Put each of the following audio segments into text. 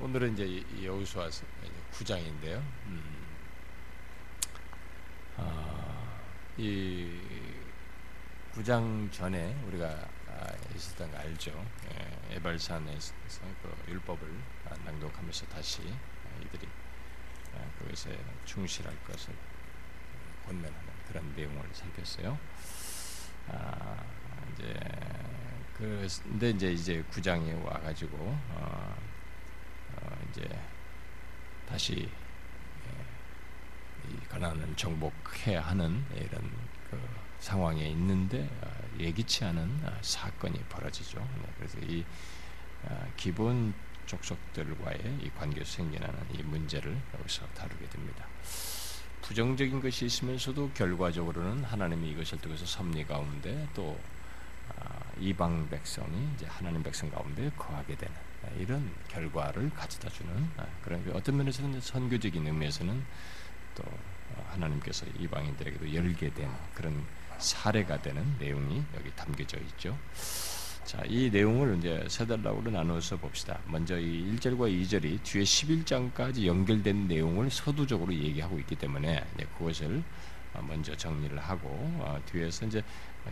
오늘은 이제 여호수아 9장인데요. 음, 어, 이 9장 전에 우리가 아, 있었던 거 알죠? 예, 에발산에서 그 율법을 낭독하면서 다시 이들이 아, 그것에 충실할 것을 권면하는 그런 내용을 살폈어요. 아, 이제 그 근데 이제 이제 9장에 와가지고 어, 어, 이제 다시 예, 이 가난을 정복해야 하는 이런 그 상황에 있는데 어, 예기치 않은 어, 사건이 벌어지죠. 네, 그래서 이 기본 족속들과의 이 관계에서 생겨나는 이 문제를 여기서 다루게 됩니다. 부정적인 것이 있으면서도 결과적으로는 하나님이 이것을 통해서 섭리 가운데 또 이방 백성이 이제 하나님 백성 가운데 거하게 되는 이런 결과를 가져다 주는 그런 그 어떤 면에서는 선교적인 의미에서는 또 하나님께서 이방인들에게도 열게 된 그런 사례가 되는 내용이 여기 담겨져 있죠. 자, 이 내용을 이제 세 달락으로 나누어서 봅시다. 먼저 이 1절과 2절이 뒤에 11장까지 연결된 내용을 서두적으로 얘기하고 있기 때문에 그것을 먼저 정리를 하고 어, 뒤에서 이제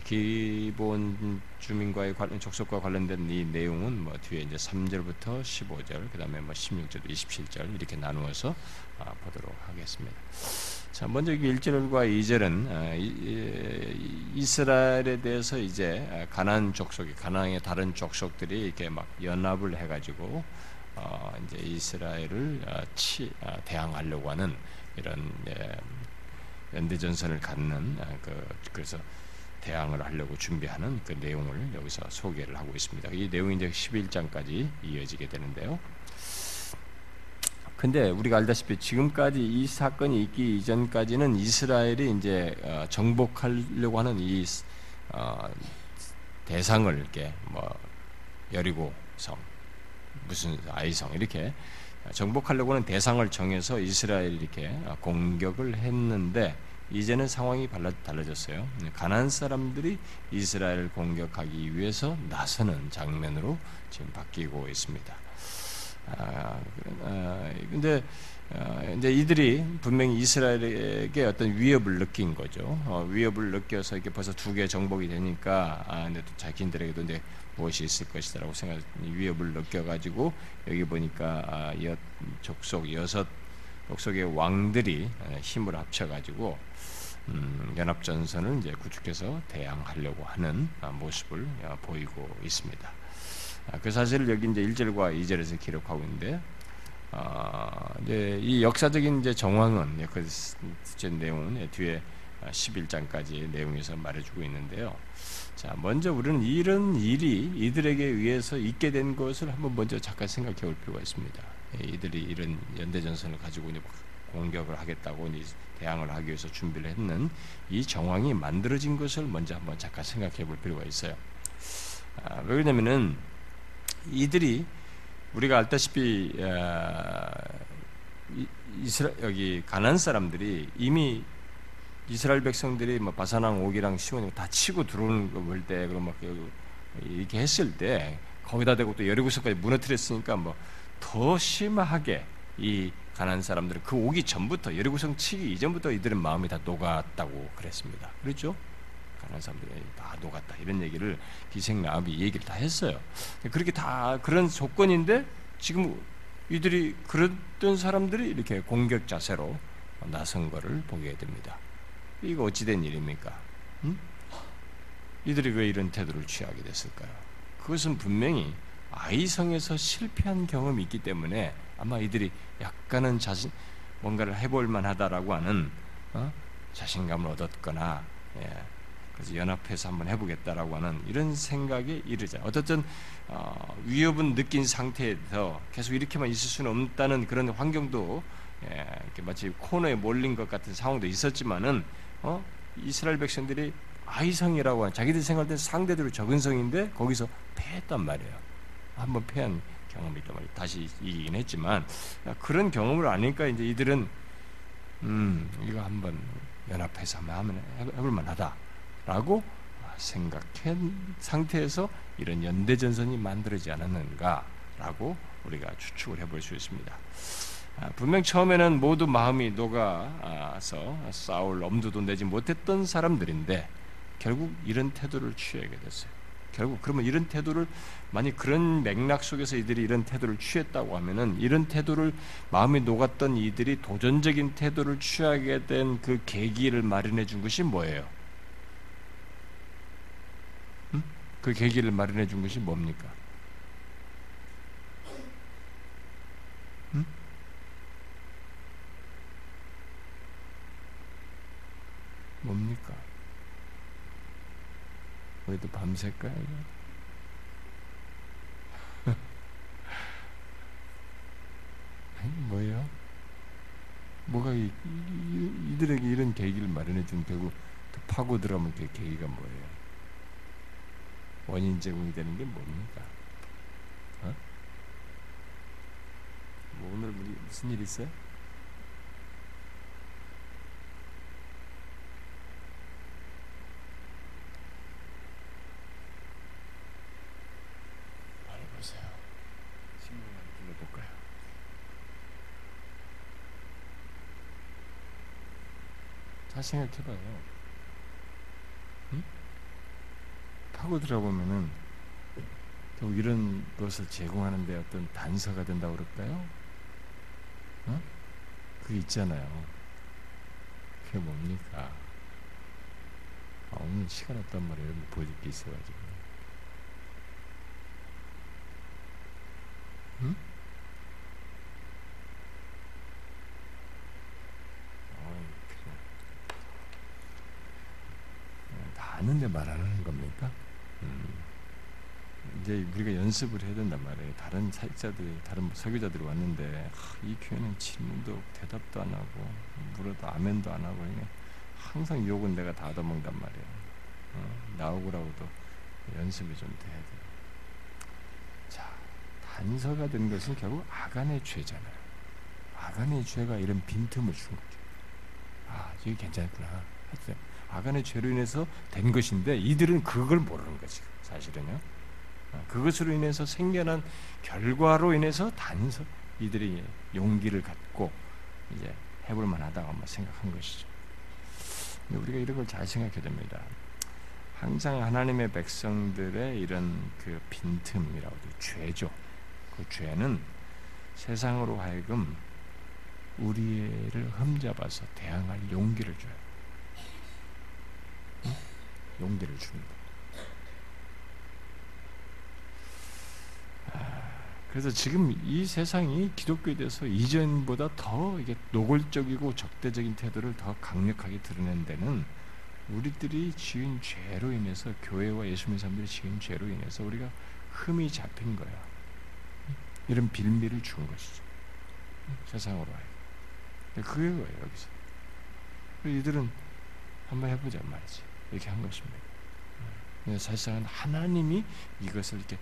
기본 주민과의 관련 족속과 관련된 이 내용은 뭐 뒤에 이제 3절부터 15절 그다음에 뭐 16절, 27절 이렇게 나누어서 아, 보도록 하겠습니다. 자, 먼저 1절과 2절은 아, 이 스라엘에 대해서 이제 가나안 족속이 가나안의 다른 족속들이 이렇게 막 연합을 해 가지고 어, 이제 이스라엘을 아, 치 대항하려고 하는 이런 예, 연대전선을 갖는 그 그래서 대항을 하려고 준비하는 그 내용을 여기서 소개를 하고 있습니다. 이 내용이 이제 11장까지 이어지게 되는데요. 근데 우리가 알다시피 지금까지 이 사건이 있기 이전까지는 이스라엘이 이제 어, 정복하려고 하는 이 어, 대상을 이렇게 뭐 여리고 성 무슨 아이성 이렇게 정복하려고 하는 대상을 정해서 이스라엘 이렇게 공격을 했는데 이제는 상황이 달라졌어요. 가난 사람들이 이스라엘을 공격하기 위해서 나서는 장면으로 지금 바뀌고 있습니다. 아, 아 근데 아, 이제 이들이 분명히 이스라엘에게 어떤 위협을 느낀 거죠. 어, 위협을 느껴서 이렇게 벌써 두 개 정복이 되니까 아, 근데 또 자기들에게도 이제 무엇이 있을 것이다라고 생각 위협을 느껴가지고 여기 보니까 아, 여, 족속 여섯 족속의 왕들이 힘을 합쳐가지고 음, 연합전선을 이제 구축해서 대항하려고 하는 아, 모습을 어, 보이고 있습니다. 아, 그 사실을 여기 이제 1절과 2절에서 기록하고 있는데, 어, 이제 이 역사적인 이제 정황은 그 내용은 뒤에 11장까지 내용에서 말해주고 있는데요. 자, 먼저 우리는 이런 일이 이들에게 의해서 있게 된 것을 한번 먼저 잠깐 생각해 볼 필요가 있습니다. 이들이 이런 연대전선을 가지고 공격을 하겠다고 대항을 하기 위해서 준비를 했는 이 정황이 만들어진 것을 먼저 한번 잠깐 생각해 볼 필요가 있어요. 아, 왜 그러냐면은 이들이 우리가 알다시피 아, 이스라 여기 가난 사람들이 이미 이스라엘 백성들이 뭐 바사랑 오기랑 시온이 다 치고 들어오는 거 볼 때 그럼 막 이렇게 했을 때 거기다 대고 또 여리고성까지 무너뜨렸으니까 뭐 더 심하게 이 가난 사람들은 그 오기 전부터 여리고성 치기 이전부터 이들은 마음이 다 녹았다고 그랬습니다. 그렇죠? 가난 사람들이 다 녹았다 이런 얘기를 기생 라합이 얘기를 다 했어요. 그렇게 다 그런 조건인데 지금 이들이 그랬던 사람들이 이렇게 공격 자세로 나선 것을 보게 됩니다. 이거 어찌된 일입니까? 응? 이들이 왜 이런 태도를 취하게 됐을까요? 그것은 분명히 아이성에서 실패한 경험이 있기 때문에 아마 이들이 약간은 자신 뭔가를 해볼 만하다라고 하는 어? 자신감을 얻었거나 예. 그래서 연합해서 한번 해보겠다라고 하는 이런 생각에 이르자. 어떻든 어, 위협은 느낀 상태에서 계속 이렇게만 있을 수는 없다는 그런 환경도 예, 이렇게 마치 코너에 몰린 것 같은 상황도 있었지만은 어? 이스라엘 백성들이 아이성이라고 하는 자기들 생각할 때 상대적으로 적은 성인데 거기서 패했단 말이에요. 한번 패한 경험이 있단 말이에요. 다시 이기긴 했지만 그런 경험을 아니까 이제 이들은 음 이거 한번 연합해서 한번 해볼 만하다라고 생각한 상태에서 이런 연대 전선이 만들어지지 않았는가 라고 우리가 추측을 해볼 수 있습니다. 아, 분명 처음에는 모두 마음이 녹아서 싸울 엄두도 내지 못했던 사람들인데 결국 이런 태도를 취하게 됐어요. 결국 그러면 이런 태도를 만약 그런 맥락 속에서 이들이 이런 태도를 취했다고 하면은 이런 태도를 마음이 녹았던 이들이 도전적인 태도를 취하게 된 그 계기를 마련해 준 것이 뭐예요? 음? 그 계기를 마련해 준 것이 뭡니까? 음? 뭡니까? 우리도 밤샐까요? 뭐예요? 뭐가 이, 이, 들에게 이런 계기를 마련해 준 결국 파고 들어가면 그 계기가 뭐예요? 원인 제공이 되는 게 뭡니까? 어? 뭐 오늘 무슨 일 있어요? 잘 생각해봐요. 응? 파고 들어보면은 결국 이런 것을 제공하는데 어떤 단서가 된다고 그럴까요? 어? 그게 있잖아요. 그게 뭡니까? 아, 오늘 시간 없단 말이에요. 보여줄 게 있어가지고. 응? 아는데 말하는 겁니까? 음. 이제 우리가 연습을 해야 된단 말이에요. 다른 사역자들이, 다른 설교자들이 왔는데 하, 이 교회는 질문도 대답도 안 하고 물어도 아멘도 안 하고 항상 욕은 내가 다 얻어먹단 말이에요. 어, 나오고라고도 연습이 좀 돼야 돼요. 자, 단서가 된 것은 결국 아간의 죄잖아요. 아간의 죄가 이런 빈틈을 준 거죠. 아, 이게 괜찮구나. 하여튼 아간의 죄로 인해서 된 것인데 이들은 그걸 모르는 거지 사실은요. 어, 그것으로 인해서 생겨난 결과로 인해서 단서 이들이 용기를 갖고 이제 해볼 만하다고 생각한 것이죠. 우리가 이런 걸 잘 생각해야 됩니다. 항상 하나님의 백성들의 이런 그 빈틈이라고 죄죠. 그 죄는 세상으로 하여금 우리를 흠잡아서 대항할 용기를 줘요. 용기를 줍니다. 아, 그래서 지금 이 세상이 기독교에 대해서 이전보다 더 이게 노골적이고 적대적인 태도를 더 강력하게 드러낸 데는 우리들이 지은 죄로 인해서 교회와 예수님 사람들이 지은 죄로 인해서 우리가 흠이 잡힌 거야. 이런 빌미를 준 것이죠. 세상으로 하여. 그게 뭐예요 여기서. 이들은 한번 해보자 말이지. 이렇게 한 것입니다. 네, 사실상 하나님이 이것을 이렇게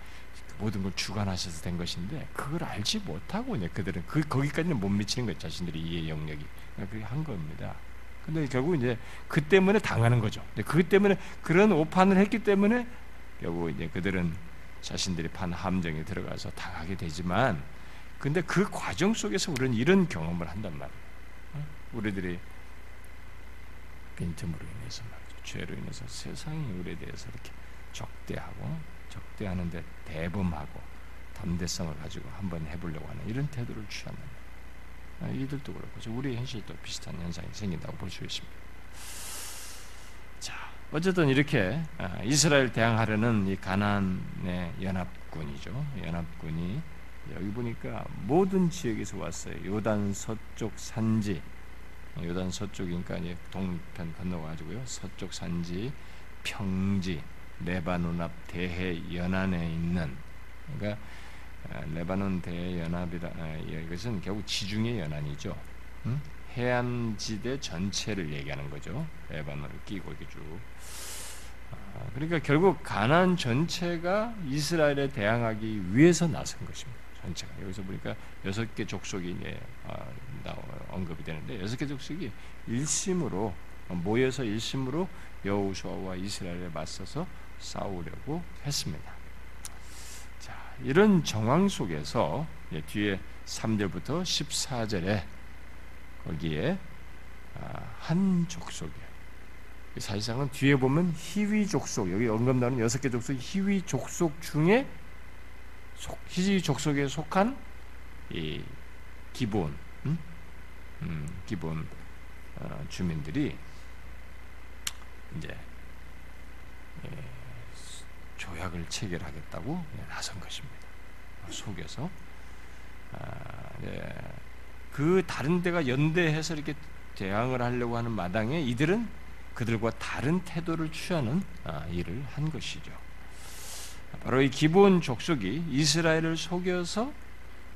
모든 걸 주관하셔서 된 것인데 그걸 알지 못하고 이제 그들은 그 거기까지는 못 미치는 거예요 자신들이 이해 영역이 그렇게 한 겁니다. 근데 결국 이제 그 때문에 당하는 거죠. 그 때문에 그런 오판을 했기 때문에 결국 이제 그들은 자신들이 판 함정에 들어가서 당하게 되지만 근데 그 과정 속에서 우리는 이런 경험을 한단 말이에요. 어? 우리들이 빈틈으로 인해서 말이죠. 죄로 인해서 세상이 우리에 대해서 이렇게 적대하고 적대하는데 대범하고 담대성을 가지고 한번 해보려고 하는 이런 태도를 취하는 아, 이들도 그렇고 우리 현실도 비슷한 현상이 생긴다고 볼 수 있습니다. 자, 어쨌든 이렇게 아, 이스라엘 대항하려는 이 가나안의 연합군이죠. 연합군이 여기 보니까 모든 지역에서 왔어요. 요단 서쪽 산지 요단 서쪽이니까 이제 동편 건너가지고요. 서쪽 산지, 평지, 레바논 앞 대해 연안에 있는 그러니까 아, 레바논 대해 연합이다. 아, 이것은 결국 지중해 연안이죠. 응? 해안지대 전체를 얘기하는 거죠. 레바논을 끼고 이렇게 쭉. 아, 그러니까 결국 가난 전체가 이스라엘에 대항하기 위해서 나선 것입니다. 전체가 여기서 보니까 여섯 개 족속이 이제 언급이 되는데 여섯 개 족속이 일심으로 모여서 일심으로 여호수아와 이스라엘에 맞서서 싸우려고 했습니다. 자, 이런 정황 속에서 뒤에 3절부터 14절에 거기에 아, 한 족속이에요. 사실상은 뒤에 보면 희위 족속 여기 언급 나오는 여섯 개 족속 희위 족속 중에 희위 족속에 속한 이 기본 음? 음, 기본 어, 주민들이 이제 예, 조약을 체결하겠다고 나선 것입니다. 속에서 아, 네. 그 다른 데가 연대해서 이렇게 대항을 하려고 하는 마당에 이들은 그들과 다른 태도를 취하는 아, 일을 한 것이죠. 바로 이 기본 족속이 이스라엘을 속여서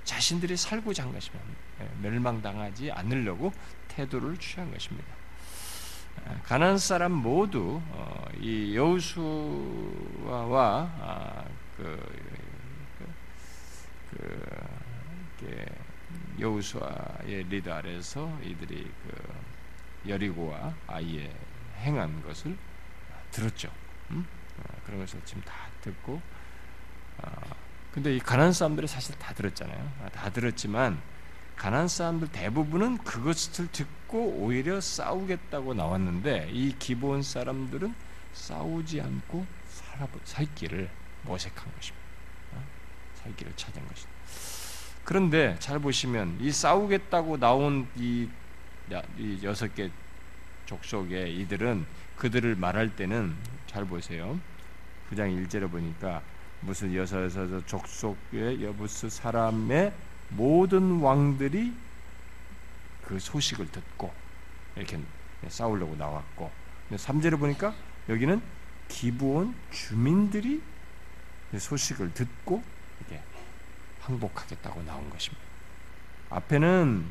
자신들이 살고자 한 것입니다. 예, 멸망당하지 않으려고 태도를 취한 것입니다. 아, 가난 사람 모두 어, 이 여호수아와 아, 그, 그, 그 여호수아의 리더 아래서 이들이 그 여리고와 아이의 행한 것을 들었죠. 음? 어, 그런 것을 지금 다 듣고 어, 근데 이 가난 사람들이 사실 다 들었잖아요. 아, 다 들었지만 가난 사람들 대부분은 그것을 듣고 오히려 싸우겠다고 나왔는데 이 기본 사람들은 싸우지 않고 살아 살 길을 모색한 것입니다. 어? 살 길을 찾은 것입니다. 그런데 잘 보시면 이 싸우겠다고 나온 이, 이 여섯 개 족속의 이들은 그들을 말할 때는 잘 보세요. 9장 1절에 보니까 무슨 여섯 족속의 여부스 사람의 모든 왕들이 그 소식을 듣고 이렇게 싸우려고 나왔고 3절에 보니까 여기는 기부온 주민들이 소식을 듣고 이렇게 항복하겠다고 나온 것입니다. 앞에는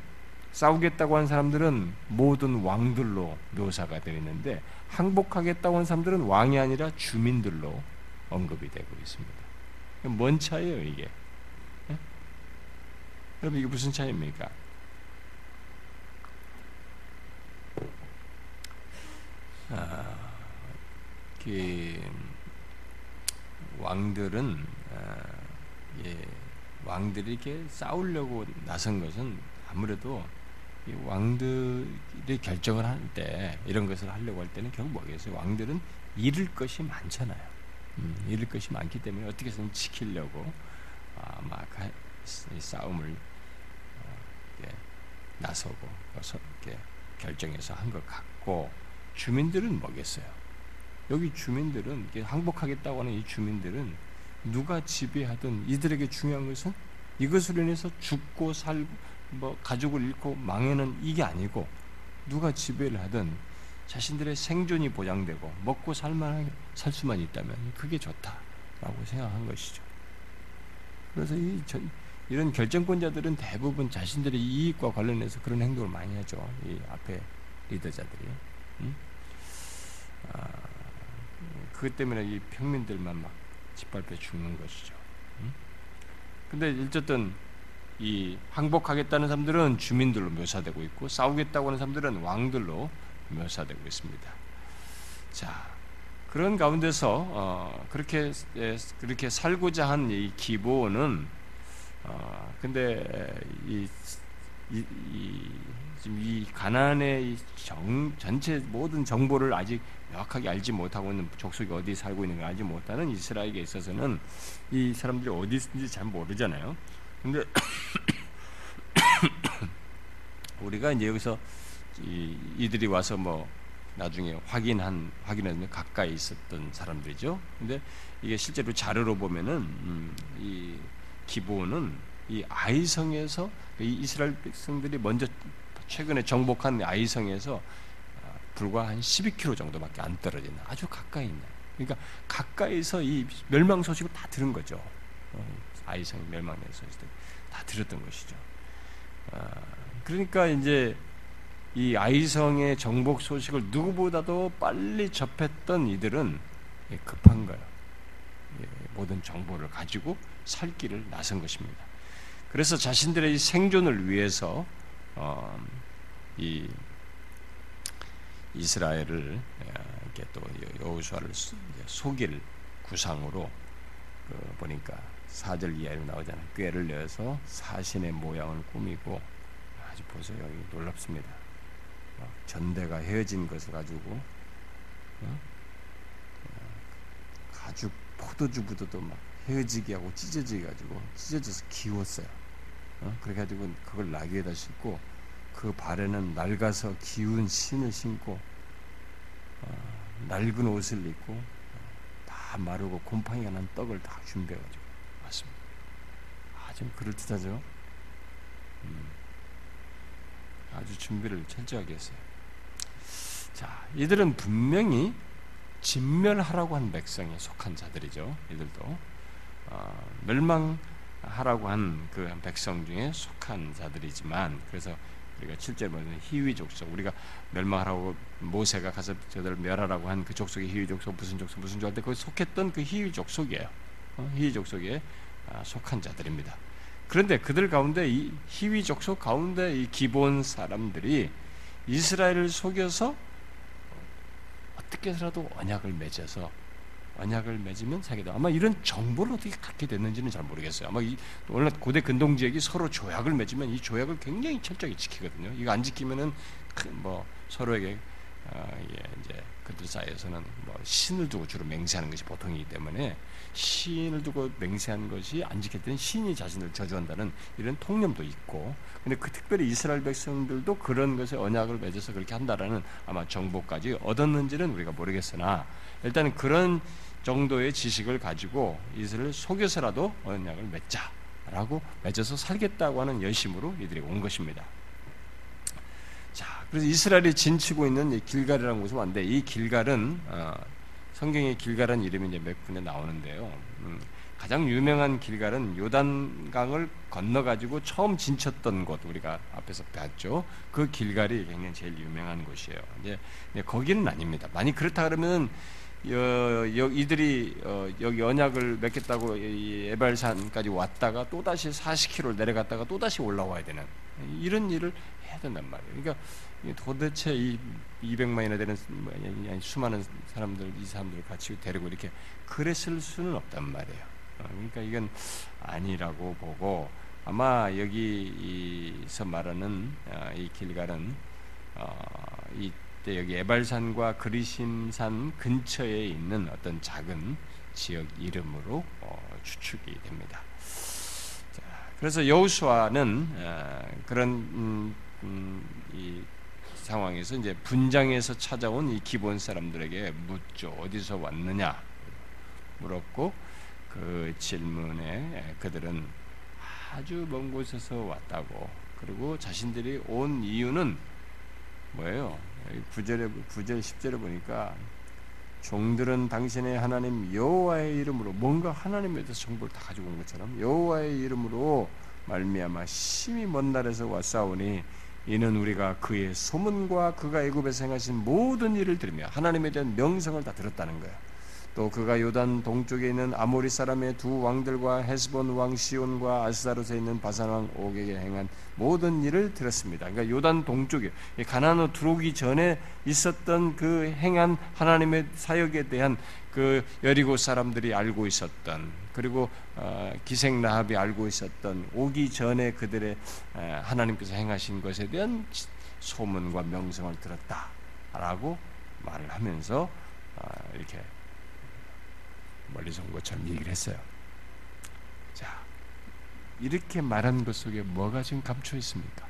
싸우겠다고 한 사람들은 모든 왕들로 묘사가 되어 있는데 항복하겠다고 한 사람들은 왕이 아니라 주민들로 언급이 되고 있습니다. 뭔 차이예요 이게? 네? 여러분 이게 무슨 차이입니까? 아, 그 왕들은 아, 예, 왕들이 이렇게 싸우려고 나선 것은 아무래도 왕들이 결정을 할 때 이런 것을 하려고 할 때는 결국 뭐겠어요? 왕들은 잃을 것이 많잖아요. 음, 잃을 것이 많기 때문에 어떻게 해서든 지키려고 아, 막 싸움을 어, 나서고 이렇게 결정해서 한 것 같고 주민들은 뭐겠어요? 여기 주민들은 항복하겠다고 하는 이 주민들은 누가 지배하든 이들에게 중요한 것은 이것으로 인해서 죽고 살고 뭐 가족을 잃고 망해는 이게 아니고 누가 지배를 하든 자신들의 생존이 보장되고 먹고 살만 살 수만 있다면 그게 좋다라고 생각한 것이죠. 그래서 이 전, 이런 결정권자들은 대부분 자신들의 이익과 관련해서 그런 행동을 많이 하죠. 이 앞에 리더자들이. 음? 아, 그것 때문에 이 평민들만 막 짓밟혀 죽는 것이죠. 음? 근데 어쨌든 이 항복하겠다는 사람들은 주민들로 묘사되고 있고 싸우겠다고 하는 사람들은 왕들로 묘사되고 있습니다. 자, 그런 가운데서 어, 그렇게 그렇게 살고자 한 이 기본은 어, 근데 이, 이, 이 지금 이 가난의 정, 전체 모든 정보를 아직 명확하게 알지 못하고 있는 족속이 어디 살고 있는가 알지 못하는 이스라엘에 있어서는 이 사람들이 어디 있는지 잘 모르잖아요. 근데 우리가 이제 여기서 이, 들이 와서 뭐 나중에 확인한 확인하면 가까이 있었던 사람들이죠. 근데 이게 실제로 자료로 보면은 음, 이 기본은 이 아이성에서 이 이스라엘 백성들이 먼저 최근에 정복한 아이성에서 아, 불과 한 12km 정도밖에 안 떨어지는 아주 가까이 있는. 그러니까 가까이서 이 멸망 소식을 다 들은 거죠. 어, 아이성이 멸망해서 다 들었던 것이죠. 아, 그러니까 이제 이 아이성의 정복 소식을 누구보다도 빨리 접했던 이들은 급한 거예요. 모든 정보를 가지고 살 길을 나선 것입니다. 그래서 자신들의 생존을 위해서 어, 이 이스라엘을 이렇게 또 여호수아를 속일 구상으로 그 보니까 4절 이하로 나오잖아요. 꾀를 내서 사신의 모양을 꾸미고 아주 보세요. 여기 놀랍습니다. 어, 전대가 헤어진 것을 가지고 어? 가죽 포도주부터도 막 헤어지게 하고 찢어지게 가지고 찢어져서 기웠어요. 어? 그래 가지고 그걸 나귀에다 싣고 그 발에는 낡아서 기운 신을 신고 어, 낡은 옷을 입고 어, 다 마르고 곰팡이가 난 떡을 다 준비해가지고. 아주 그럴듯하죠. 음, 아주 준비를 철저하게 했어요. 자, 이들은 분명히 진멸하라고 한 백성에 속한 자들이죠. 이들도 어, 멸망하라고 한 그 백성 중에 속한 자들이지만 그래서 우리가 7절 보면 희위 족속 우리가 멸망하라고 모세가 가서 저들 멸하라고 한 그 족속이 희위 족속 무슨 족속 무슨 족할 때 거기 속했던 그 희위 족속이에요. 어, 희위 족속에 아, 속한 자들입니다. 그런데 그들 가운데 이 희위 족속 가운데 이 기본 사람들이 이스라엘을 속여서 어떻게 해서라도 언약을 맺어서 언약을 맺으면 사기다. 아마 이런 정보를 어떻게 갖게 됐는지는 잘 모르겠어요. 아마 이, 원래 고대 근동 지역이 서로 조약을 맺으면 이 조약을 굉장히 철저히 지키거든요. 이거 안 지키면은 뭐 서로에게 어, 예, 이제 그들 사이에서는 뭐 신을 두고 주로 맹세하는 것이 보통이기 때문에 신을 두고 맹세한 것이 안 지켰더니 신이 자신을 저주한다는 이런 통념도 있고 근데 그 특별히 이스라엘 백성들도 그런 것에 언약을 맺어서 그렇게 한다라는 아마 정보까지 얻었는지는 우리가 모르겠으나 일단은 그런 정도의 지식을 가지고 이스라엘을 속여서라도 언약을 맺자라고 맺어서 살겠다고 하는 열심으로 이들이 온 것입니다. 자, 그래서 이스라엘이 진치고 있는 이 길갈이라는 곳에 왔는데 이 길갈은 어, 성경의 길갈은 이름이 이제 몇 군데 나오는데요. 음, 가장 유명한 길갈은 요단강을 건너 가지고 처음 진쳤던 곳 우리가 앞에서 봤죠. 그 길갈이 굉장히 제일 유명한 곳이에요. 이제 거기는 아닙니다. 만약 그렇다 그러면 여, 여, 이들이 어, 여기 언약을 맺겠다고 에발산까지 왔다가 또 다시 40km 내려갔다가 또 다시 올라와야 되는 이런 일을 해야 된단 말이에요. 그러니까 도대체 이 200만이나 되는 뭐, 수많은 사람들 이 사람들을 같이 데리고 이렇게 그랬을 수는 없단 말이에요. 어, 그러니까 이건 아니라고 보고 아마 여기서 말하는 어, 이 길갈은 이 여기 에발산과 그리심산 근처에 있는 어떤 작은 지역 이름으로 어, 추측이 됩니다. 자, 그래서 여호수아는 어, 그런 음, 음, 이 상황에서 이제 분장에서 찾아온 이 기본 사람들에게 묻죠. 어디서 왔느냐 물었고 그 질문에 그들은 아주 먼 곳에서 왔다고 그리고 자신들이 온 이유는 뭐예요? 9절에 9절 10절에 보니까 종들은 당신의 하나님 여호와의 이름으로 뭔가 하나님에 대해서 정보를 다 가지고 온 것처럼 여호와의 이름으로 말미암아 심히 먼 날에서 왔사오니 이는 우리가 그의 소문과 그가 애굽에서 행하신 모든 일을 들으며 하나님에 대한 명성을 다 들었다는 거예요. 또 그가 요단 동쪽에 있는 아모리 사람의 두 왕들과 헤스본 왕 시온과 아스다롯에 있는 바산 왕 옥에게 행한 모든 일을 들었습니다. 그러니까 요단 동쪽에 가나안으로 들어오기 전에 있었던 그 행한 하나님의 사역에 대한 그 여리고 사람들이 알고 있었던 그리고 어, 기생 라합이 알고 있었던 오기 전에 그들의 하나님께서 행하신 것에 대한 소문과 명성을 들었다라고 말을 하면서 어, 이렇게 멀리서 온 것처럼 얘기를 했어요. 자, 이렇게 말한 것 속에 뭐가 지금 감춰 있습니까?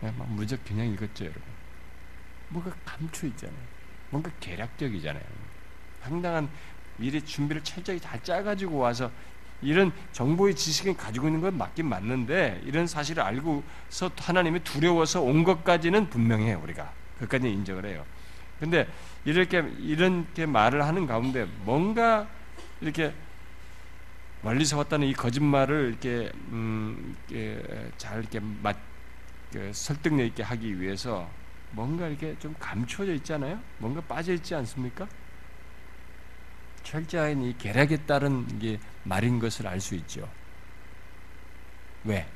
네, 막 무적 그냥 읽었죠, 여러분. 뭐가 감춰 있잖아요. 뭔가 계략적이잖아요. 상당한 미리 준비를 철저히 다 짜가지고 와서 이런 정보의 지식을 가지고 있는 건 맞긴 맞는데 이런 사실을 알고서 하나님이 두려워서 온 것까지는 분명해요 우리가 그까지 인정을 해요. 근데 이렇게 이렇게 말을 하는 가운데 뭔가 이렇게 멀리서 왔다는 이 거짓말을 이렇게, 음, 이렇게 잘 이렇게 맞, 그 설득력 있게 하기 위해서 뭔가 이렇게 좀 감춰져 있잖아요. 뭔가 빠져 있지 않습니까? 철저한 이 계략에 따른 이게 말인 것을 알 수 있죠. 왜?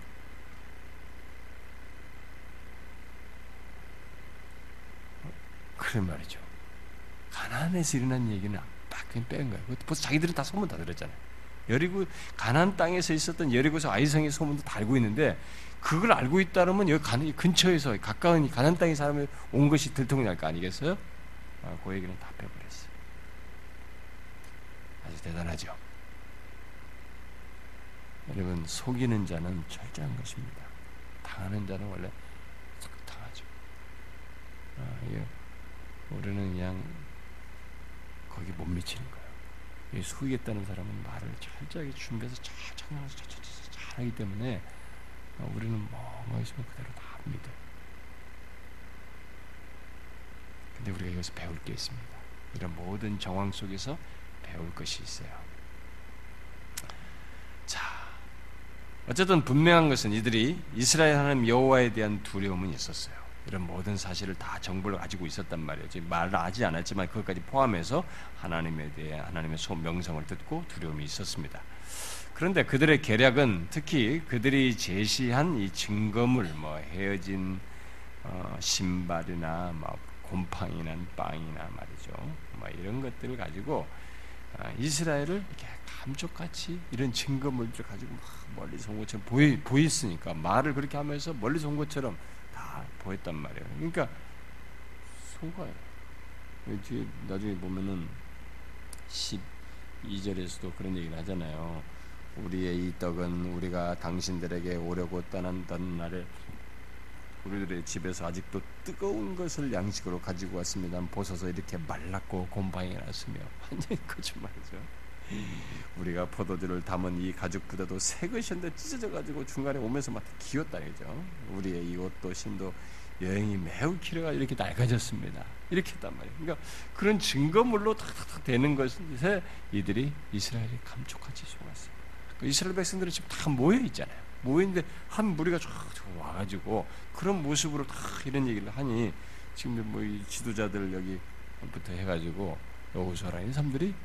그런 말이죠. 가나안에서 일어난 얘기는 딱 그냥 뺀 거예요. 벌써 자기들은 다 소문 다 들었잖아요. 여리고 가난 땅에서 있었던 여리고서 아이성의 소문도 다 알고 있는데 그걸 알고 있다면 여기 가는 근처에서 가까운 가난 땅의 사람이 온 것이 들통이 날거 아니겠어요? 아, 그 얘기는 다 빼버렸어요. 아주 대단하죠. 여러분 속이는 자는 철저한 것입니다. 당하는 자는 원래 당하죠. 아, 예. 우리는 그냥 미치는 거예요. 속이겠다는 사람은 말을 철저하게 준비해서 차차차차 잘하기 때문에 우리는 뭐뭐 있으면 그대로 다 합니다. 근데 우리가 여기서 배울 게 있습니다. 이런 모든 정황 속에서 배울 것이 있어요. 자, 어쨌든 분명한 것은 이들이 이스라엘 하나님 여호와에 대한 두려움은 있었어요. 이런 모든 사실을 다 정보를 가지고 있었단 말이에요. 말을 하지 않았지만 그것까지 포함해서 하나님에 대해 하나님의 소 명성을 듣고 두려움이 있었습니다. 그런데 그들의 계략은 특히 그들이 제시한 이 증거물, 뭐 헤어진 어, 신발이나 뭐 곰팡이난 빵이나 말이죠. 뭐 이런 것들을 가지고 아, 이스라엘을 이렇게 감쪽같이 이런 증거물들 가지고 막 멀리서 온 것처럼 보이, 보였으니까 말을 그렇게 하면서 멀리서 온 것처럼 다 보였단 말이에요. 그러니까 속아요. 뒤에 나중에 보면은 12절에서도 그런 얘기를 하잖아요. 우리의 이 떡은 우리가 당신들에게 오려고 떠난던 날에 우리들의 집에서 아직도 뜨거운 것을 양식으로 가지고 왔습니다. 보소서 이렇게 말랐고 곰팡이 났으며 완전히 거짓말이죠. 우리가 포도주를 담은 이 가죽보다도 새 것이었는데 찢어져 가지고 중간에 오면서 막 기었다 이죠. 우리의 이 옷도 신도 여행이 매우 길어가 이렇게 낡아졌습니다. 이렇게 했단 말이에요. 그러니까 그런 증거물로 탁탁탁 되는 것에 이들이 이스라엘이 감쪽같이 속았어요. 그 이스라엘 백성들이 지금 다 모여 있잖아요. 모여 있는데 한 무리가 쫙 와가지고 그런 모습으로 다 이런 얘기를 하니 지금 뭐 이 지도자들 여기부터 해가지고 여호수아라는 사람들이 다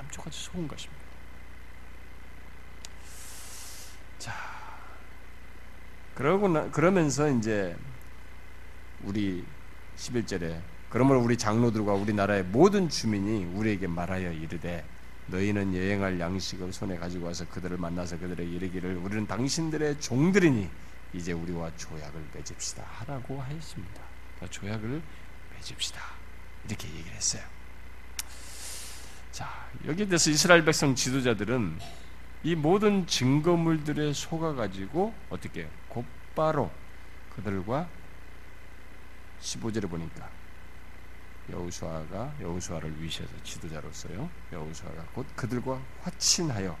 감쪽같이 속은 것입니다. 자, 그러고 나, 그러면서 이제 우리 11절에 그러므로 우리 장로들과 우리나라의 모든 주민이 우리에게 말하여 이르되 너희는 여행할 양식을 손에 가지고 와서 그들을 만나서 그들에게 이르기를 우리는 당신들의 종들이니 이제 우리와 조약을 맺읍시다 하라고 하였습니다. 조약을 맺읍시다 이렇게 얘기를 했어요. 자 여기에 대해서 이스라엘 백성 지도자들은 이 모든 증거물들에 속아 가지고 어떻게 곧바로 그들과 15절에 보니까 여우수아가 여우수아를 위시해서 지도자로서요. 여우수아가 곧 그들과 화친하여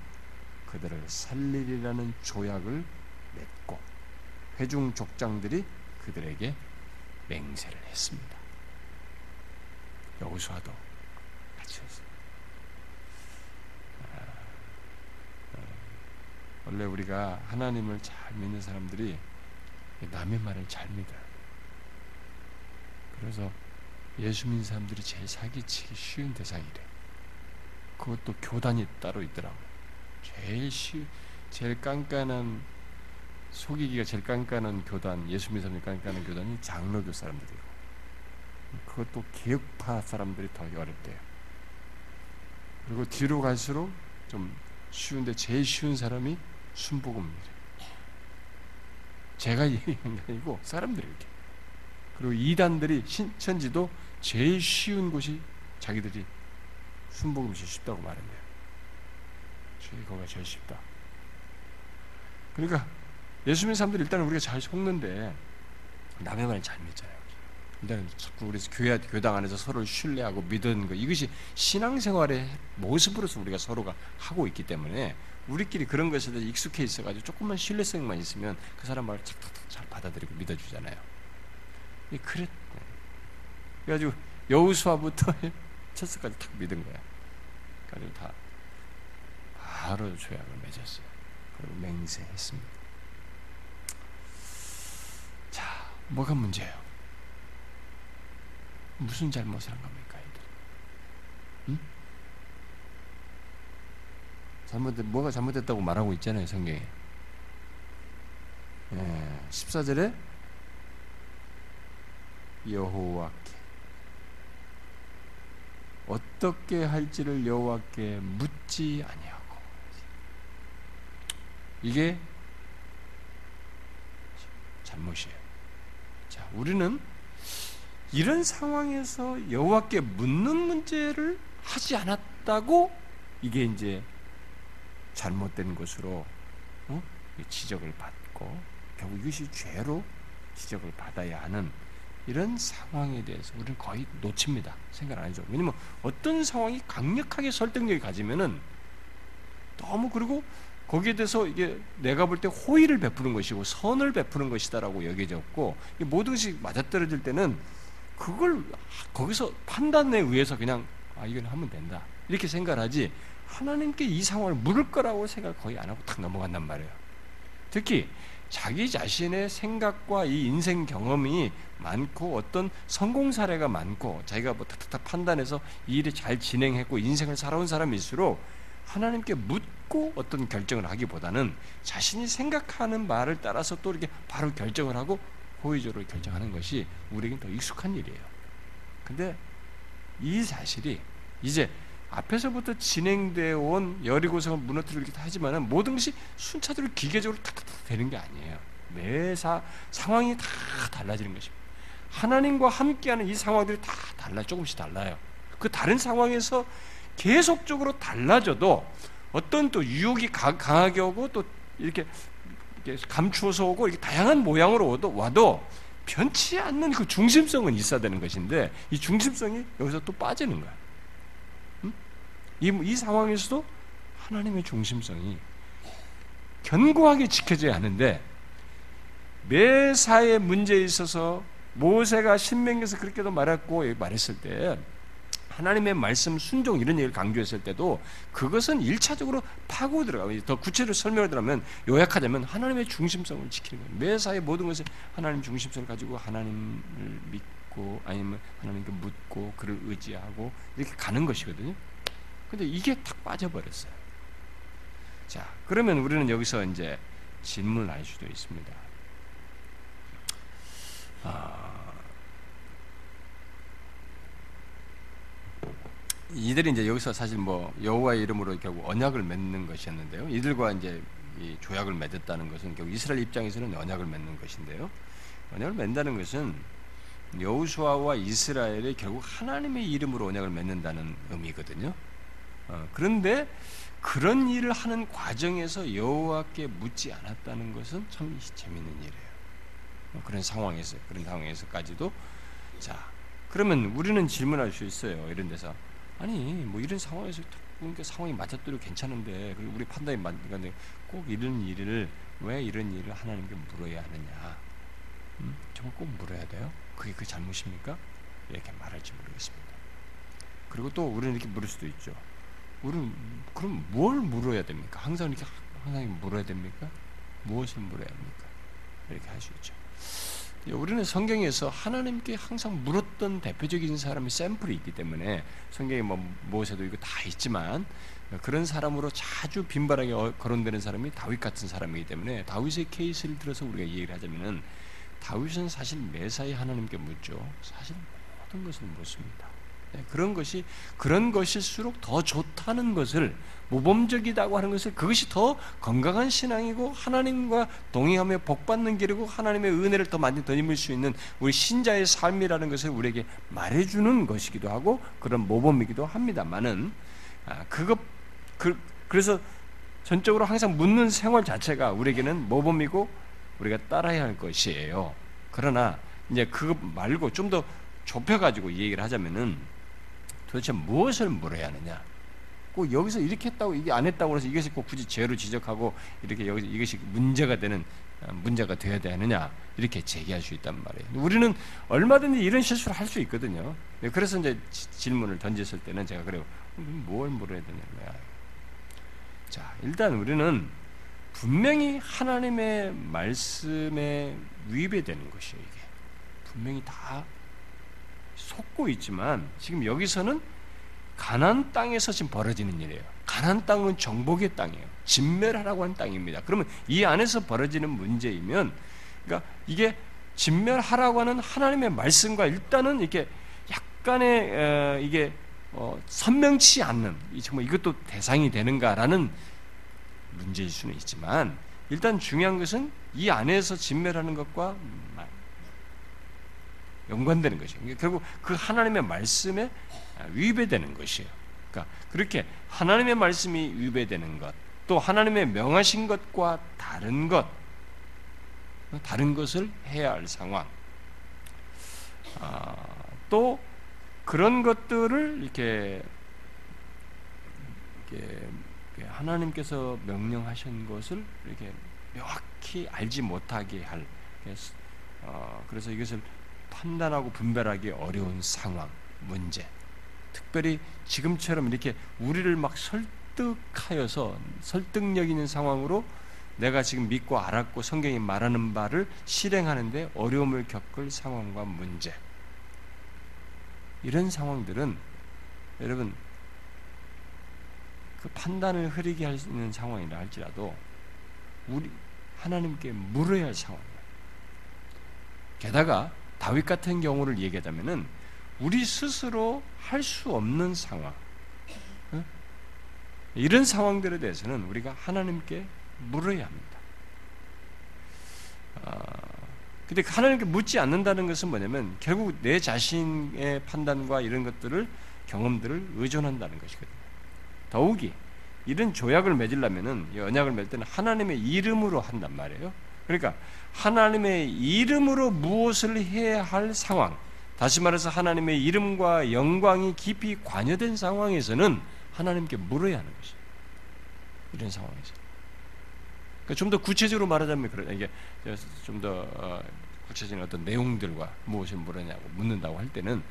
그들을 살리리라는 조약을 맺고 회중 족장들이 그들에게 맹세를 했습니다. 여우수아도 같이 했어요. 아, 아, 원래 우리가 하나님을 잘 믿는 사람들이 남의 말을 잘 믿어요. 그래서 예수 믿는 사람들이 제일 사기치기 쉬운 대상이래. 그것도 교단이 따로 있더라고. 제일 쉬, 제일 깐깐한 속이기가 제일 깐깐한 교단, 예수 믿는 사람이 깐깐한 교단이 장로교 사람들이고, 그것도 개혁파 사람들이 더 어렵대요. 그리고 뒤로 갈수록 좀 쉬운데 제일 쉬운 사람이 순복음입니다. 제가 얘기한 게 아니고 사람들이 이렇게. 그리고 이단들이 신천지도 제일 쉬운 곳이 자기들이 순복음이 쉽다고 말했네요. 거가 제일 쉽다. 그러니까 예수 믿는 사람들 일단 우리가 잘 속는데 남의 말을 잘 믿잖아요. 일단 자꾸 우리 교회 교당 안에서 서로를 신뢰하고 믿는 거 이것이 신앙생활의 모습으로서 우리가 서로가 하고 있기 때문에 우리끼리 그런 것에 대해 익숙해 있어가지고 조금만 신뢰성만 있으면 그 사람 말을 탁탁탁 잘 받아들이고 믿어주잖아요. 그랬. 그래가지고 여우수아부터 첫스까지 탁 믿은 거야. 그래가지고 다 바로 조약을 맺었어요. 그리고 맹세했습니다. 자, 뭐가 문제예요? 무슨 잘못을 한 겁니까, 이들? 응? 잘못된 뭐가 잘못됐다고 말하고 있잖아요, 성경에. 예, 14절에 여호와께 어떻게 할지를 여호와께 묻지 아니하고 이게 잘못이에요. 자, 우리는 이런 상황에서 여호와께 묻는 문제를 하지 않았다고 이게 이제 잘못된 것으로 어? 지적을 받고 결국 이것이 죄로 지적을 받아야 하는 이런 상황에 대해서 우리는 거의 놓칩니다. 생각 안 하죠. 왜냐면 어떤 상황이 강력하게 설득력이 가지면은 너무 그리고 거기에 대해서 이게 내가 볼 때 호의를 베푸는 것이고 선을 베푸는 것이다라고 여겨졌고 모든 것이 맞아떨어질 때는 그걸 거기서 판단에 의해서 그냥 아 이건 하면 된다 이렇게 생각하지 하나님께 이 상황을 물을 거라고 생각 거의 안 하고 탁 넘어간단 말이에요. 특히 자기 자신의 생각과 이 인생 경험이 많고 어떤 성공 사례가 많고 자기가 뭐 탁탁탁 판단해서 이 일을 잘 진행했고 인생을 살아온 사람일수록 하나님께 묻고 어떤 결정을 하기보다는 자신이 생각하는 말을 따라서 또 이렇게 바로 결정을 하고 호의적으로 결정하는 것이 우리에겐 더 익숙한 일이에요. 근데 이 사실이 이제 앞에서부터 진행되어 온 여리고성을 무너뜨리기도 하지만은 모든 것이 순차적으로 기계적으로 탁탁탁 되는 게 아니에요. 매사 상황이 다 달라지는 것입니다. 하나님과 함께하는 이 상황들이 다 달라 조금씩 달라요. 그 다른 상황에서 계속적으로 달라져도 어떤 또 유혹이 강하게 오고 또 이렇게, 감추어서 오고 이렇게 다양한 모양으로 와도 변치 않는 그 중심성은 있어야 되는 것인데 이 중심성이 여기서 또 빠지는 거야. 이, 이 상황에서도 하나님의 중심성이 견고하게 지켜져야 하는데 매사의 문제에 있어서 모세가 신명에서 그렇게도 말했고 말했을 때 하나님의 말씀 순종 이런 얘기를 강조했을 때도 그것은 일차적으로 파고 들어가고 더 구체적으로 설명을 들어가면 요약하자면 하나님의 중심성을 지키는 거예요. 매사의 모든 것을 하나님 중심성을 가지고 하나님을 믿고 아니면 하나님께 묻고 그를 의지하고 이렇게 가는 것이거든요. 근데 이게 탁 빠져버렸어요. 자, 그러면 우리는 여기서 이제 질문을 할 수도 있습니다. 아, 이들이 이제 여기서 사실 뭐 여호와의 이름으로 결국 언약을 맺는 것이었는데요. 이들과 이제 조약을 맺었다는 것은 결국 이스라엘 입장에서는 언약을 맺는 것인데요. 언약을 맺는다는 것은 여호수아와 이스라엘이 결국 하나님의 이름으로 언약을 맺는다는 의미거든요. 어, 그런데 그런 일을 하는 과정에서 여호와께 묻지 않았다는 것은 참 재미있는 일이에요. 어, 그런 상황에서 그런 상황에서까지도 자 그러면 우리는 질문할 수 있어요. 이런 데서 아니 뭐 이런 상황에서 그러니까 상황이 맞았더니 괜찮은데 그리고 우리 판단이 맞는데 꼭 이런 일을 왜 이런 일을 하나님께 물어야 하느냐? 음? 정말 꼭 물어야 돼요? 그게 그 잘못입니까? 이렇게 말할지 모르겠습니다. 그리고 또 우리는 이렇게 물을 수도 있죠. 우리는 그럼 뭘 물어야 됩니까? 항상 이렇게 항상 물어야 됩니까? 무엇을 물어야 합니까? 이렇게 할 수 있죠. 우리는 성경에서 하나님께 항상 물었던 대표적인 사람이 샘플이 있기 때문에 성경에 뭐 모세도 이거 다 있지만 그런 사람으로 자주 빈발하게 거론되는 사람이 다윗 같은 사람이기 때문에 다윗의 케이스를 들어서 우리가 얘기를 하자면은 다윗은 사실 매사에 하나님께 묻죠. 사실 모든 것을 묻습니다. 네, 그런 것이 그런 것일수록 더 좋다는 것을 모범적이다고 하는 것을 그것이 더 건강한 신앙이고 하나님과 동의하며 복받는 길이고 하나님의 은혜를 더 많이 덧입을 수 있는 우리 신자의 삶이라는 것을 우리에게 말해주는 것이기도 하고 그런 모범이기도 합니다만은 아, 그것 그, 그래서 전적으로 항상 묻는 생활 자체가 우리에게는 모범이고 우리가 따라야 할 것이에요. 그러나 이제 그것 말고 좀 더 좁혀가지고 얘기를 하자면은 도대체 무엇을 물어야 하느냐? 꼭 여기서 이렇게 했다고 이게 안 했다고 해서 이것이 꼭 굳이 죄로 지적하고 이렇게 여기 이것이 문제가 되는 어, 문제가 되어야 되느냐 이렇게 제기할 수 있단 말이에요. 우리는 얼마든지 이런 실수를 할 수 있거든요. 네, 그래서 이제 질문을 던졌을 때는 제가 그래요. 뭘 물어야 거야? 자, 일단 우리는 분명히 하나님의 말씀에 위배되는 것이에요. 이게 분명히 다 속고 있지만 지금 여기서는 가난 땅에서 지금 벌어지는 일이에요. 가난 땅은 정복의 땅이에요. 진멸하라고 한 땅입니다. 그러면 이 안에서 벌어지는 문제이면 그러니까 이게 진멸하라고 하는 하나님의 말씀과 일단은 이렇게 약간의 어, 이게 어, 선명치 않는 정말 이것도 대상이 되는가라는 문제일 수는 있지만 일단 중요한 것은 이 안에서 진멸하는 것과 연관되는 것이에요. 결국 그 하나님의 말씀에 위배되는 것이에요. 그러니까 그렇게 하나님의 말씀이 위배되는 것, 또 하나님의 명하신 것과 다른 것, 다른 것을 해야 할 상황, 아, 또 그런 것들을 이렇게, 이렇게 하나님께서 명령하신 것을 이렇게 명확히 알지 못하게 할 어, 그래서 이것을 판단하고 분별하기 어려운 상황, 문제. 특별히 지금처럼 이렇게 우리를 막 설득하여서 설득력 있는 상황으로 내가 지금 믿고 알았고 성경이 말하는 바를 실행하는데 어려움을 겪을 상황과 문제. 이런 상황들은 여러분 그 판단을 흐리게 할 수 있는 상황이라 할지라도 우리 하나님께 물어야 할 상황이에요. 게다가 다윗 같은 경우를 얘기하자면은 우리 스스로 할 수 없는 상황, 이런 상황들에 대해서는 우리가 하나님께 물어야 합니다. 아, 근데 하나님께 묻지 않는다는 것은 뭐냐면 결국 내 자신의 판단과 이런 것들을 경험들을 의존한다는 것이거든요. 더욱이 이런 조약을 맺으려면은 언약을 맺을 때는 하나님의 이름으로 한단 말이에요. 그러니까 하나님의 이름으로 무엇을 해야 할 상황, 다시 말해서 하나님의 이름과 영광이 깊이 관여된 상황에서는 하나님께 물어야 하는 것이 이런 상황에서. 그러니까 좀 더 구체적으로 말하자면 그래 이게 좀더 어, 구체적인 어떤 내용들과 무엇을 물으냐고 묻는다고 할 때는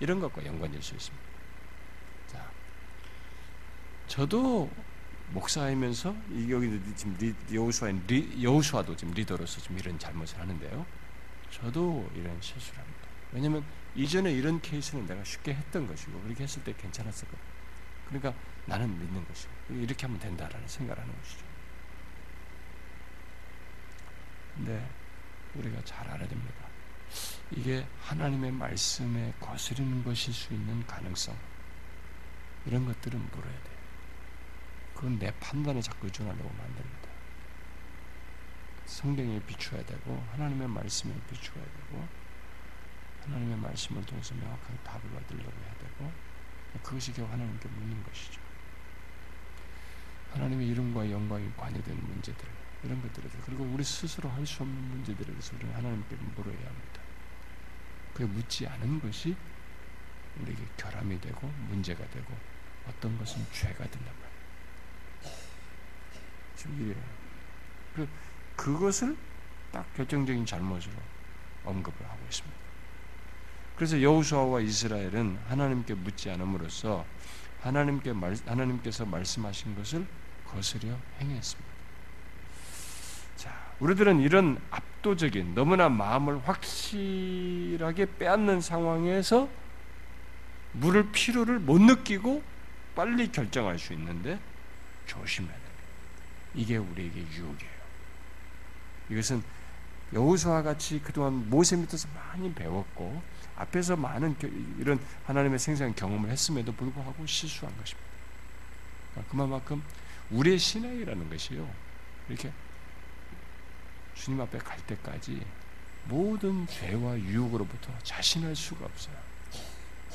이런 것과 연관될 수 있습니다. 자, 저도 목사이면서 여기 지금 여호수아인 여호수아도 지금 리더로서 지금 이런 잘못을 하는데요. 저도 이런 실수를 합니다. 왜냐하면 이전에 이런 케이스는 내가 쉽게 했던 것이고 그렇게 했을 때 괜찮았었거든. 그러니까 나는 믿는 것이고 이렇게 하면 된다라는 생각을 하는 것이죠. 근데 우리가 잘 알아야 됩니다. 이게 하나님의 말씀에 거스르는 것일 수 있는 가능성 이런 것들은 물어야 돼요. 그건 내 판단에 자꾸 의존하려고 만듭니다. 성경에 비추어야 되고 하나님의 말씀에 비추어야 되고 하나님의 말씀을 통해서 명확하게 답을 얻으려고 해야 되고 그것이 결국 하나님께 묻는 것이죠. 하나님의 이름과 영광이 관여된 문제들 이런 것들에 대해서 그리고 우리 스스로 할 수 없는 문제들에 대해서 우리는 하나님께 물어야 합니다. 그게 묻지 않은 것이 우리에게 결함이 되고 문제가 되고 어떤 것은 죄가 된 단 말이에요. 이래요. 그, 그것을 딱 결정적인 잘못으로 언급을 하고 있습니다. 그래서 여호수아와 이스라엘은 하나님께 묻지 않음으로써 하나님께 말, 하나님께서 말씀하신 것을 거스려 행했습니다. 자, 우리들은 이런 압도적인 너무나 마음을 확실하게 빼앗는 상황에서 물을 필요를 못 느끼고 빨리 결정할 수 있는데 조심해야 이게 우리에게 유혹이에요. 이것은 여호수아 같이 그동안 모세 밑에서 많이 배웠고 앞에서 많은 이런 하나님의 생생 경험을 했음에도 불구하고 실수한 것입니다. 그러니까 그만큼 우리의 신앙이라는 것이요. 이렇게 주님 앞에 갈 때까지 모든 죄와 유혹으로부터 자신할 수가 없어요.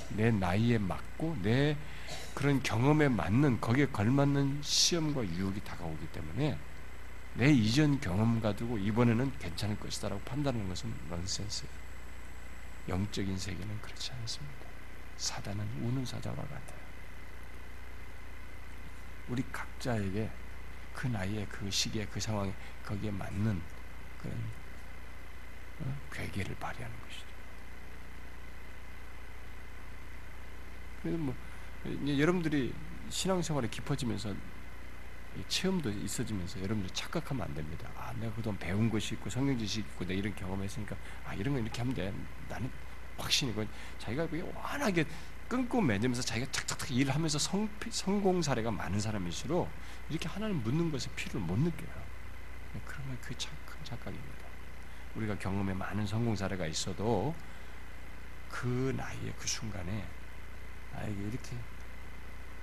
내 나이에 맞고 내 그런 경험에 맞는 거기에 걸맞는 시험과 유혹이 다가오기 때문에 내 이전 경험 가지고 이번에는 괜찮을 것이다라고 판단하는 것은 넌센스예요. 영적인 세계는 그렇지 않습니다. 사단은 우는 사자와 같아요. 우리 각자에게 그 나이에 그 시기에 그 상황에 거기에 맞는 그런 어? 괴계를 발휘하는 것이죠. 그래서 뭐 여러분들이 신앙생활이 깊어지면서 체험도 있어지면서 여러분들 착각하면 안 됩니다. 아, 내가 그동안 배운 것이 있고 성경 지식이 있고 내가 이런 경험했으니까 아, 이런 거 이렇게 하면 돼. 나는 확신이고 자기가 워낙에 끊고 맺으면서 자기가 착착착 일을 하면서 성, 성공 사례가 많은 사람일수록 이렇게 하나님 묻는 것에 필요를 못 느껴요. 그러면 그 착, 큰 착각입니다. 우리가 경험에 많은 성공 사례가 있어도 그 나이에 그 순간에 아 이게 이렇게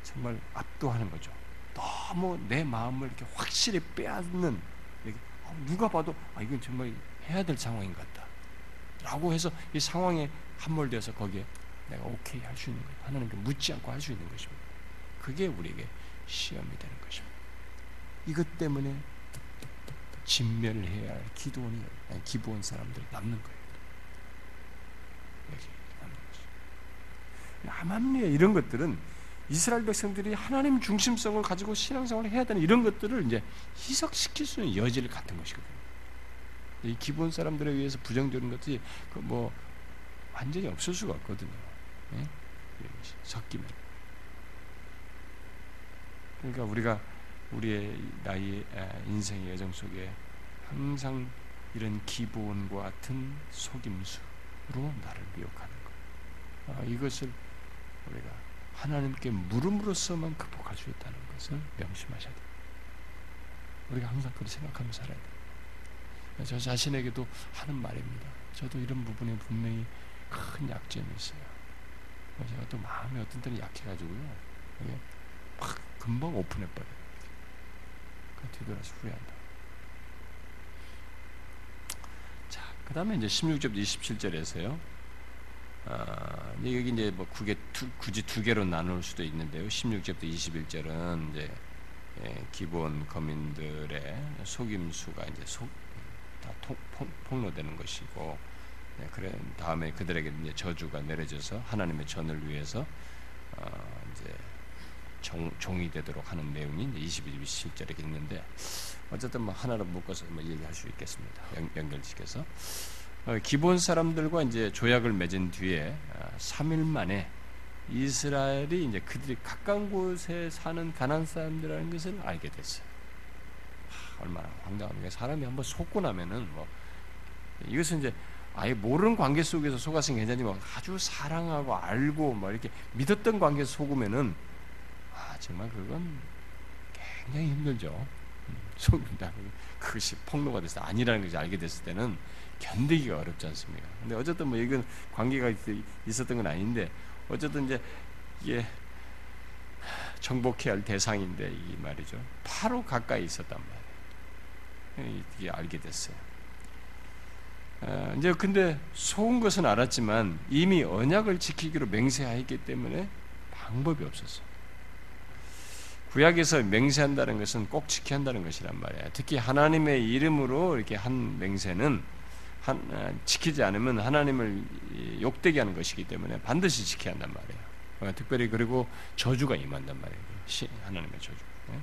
정말 압도하는 거죠. 너무 내 마음을 이렇게 확실히 빼앗는 어, 누가 봐도 아 이건 정말 해야 될 상황인 것 같다. 라고 해서 이 상황에 함몰되어서 거기에 내가 오케이 할 수 있는 거예요. 하나님께 묻지 않고 할 수 있는 것입니다. 그게 우리에게 시험이 되는 것입니다. 이것 때문에 진멸해야 할 기도원이 기부원 사람들이 남는 거예요. 여기 남는 것이. 암암리에 이런 것들은 이스라엘 백성들이 하나님 중심성을 가지고 신앙생활을 해야 되는 이런 것들을 이제 희석시킬 수 있는 여지를 갖는 것이거든요. 이 기본 사람들에 의해서 부정되는 것들이 그 뭐 완전히 없을 수가 없거든요. 예? 섞이면. 그러니까 우리가 우리의 나의 인생의 여정 속에 항상 이런 기본과 같은 속임수로 나를 미혹하는 것. 아, 이것을 우리가 하나님께 물음으로써만 극복할 수 있다는 것을 명심하셔야 돼요. 우리가 항상 그렇게 생각하면서 살아야 돼요. 저 자신에게도 하는 말입니다. 저도 이런 부분에 분명히 큰 약점이 있어요. 제가 또 마음이 어떤 때는 약해가지고요. 이게 막 금방 오픈해버려요. 그 뒤돌아서 후회한다. 자, 그 다음에 이제 16절부터 27절에서요. 아, 여기 이제 뭐 구개, 두, 굳이 두 개로 나눌 수도 있는데요. 16절부터 21절은 이제 예, 기본 거민들의 속임수가 이제 속, 다 통, 폭, 폭로되는 것이고, 네, 그래 다음에 그들에게 이제 저주가 내려져서 하나님의 전을 위해서 어, 이제 종, 종이 되도록 하는 내용이 21, 27절에 있는데 어쨌든 뭐 하나로 묶어서 뭐 얘기할 수 있겠습니다. 연, 연결시켜서 어, 기본 사람들과 이제 조약을 맺은 뒤에 어, 3일 만에 이스라엘이 이제 그들이 가까운 곳에 사는 가난 사람들이라는 것을 알게 됐어요. 하, 얼마나 황당합니까? 사람이 한번 속고 나면은 뭐 이것은 이제 아예 모르는 관계 속에서 속았으면 괜찮지만 아주 사랑하고 알고 뭐 이렇게 믿었던 관계에서 속으면은 아 정말 그건 굉장히 힘들죠. 음, 속는다. 그것이 폭로가 돼서 아니라는 것을 알게 됐을 때는 견디기가 어렵지 않습니까? 근데 어쨌든 뭐 이건 관계가 있었던 건 아닌데 어쨌든 이제 이게 정복해야 할 대상인데 이 말이죠. 바로 가까이 있었단 말이에요. 이게 알게 됐어요. 아, 이제 근데 속은 것은 알았지만 이미 언약을 지키기로 맹세하였기 때문에 방법이 없었어. 구약에서 맹세한다는 것은 꼭 지켜야 한다는 것이란 말이야. 특히 하나님의 이름으로 이렇게 한 맹세는 한, 아, 지키지 않으면 하나님을 욕되게 하는 것이기 때문에 반드시 지켜야 한단 말이에요. 어, 특별히 그리고 저주가 임한단 말이에요. 하나님의 저주. 네?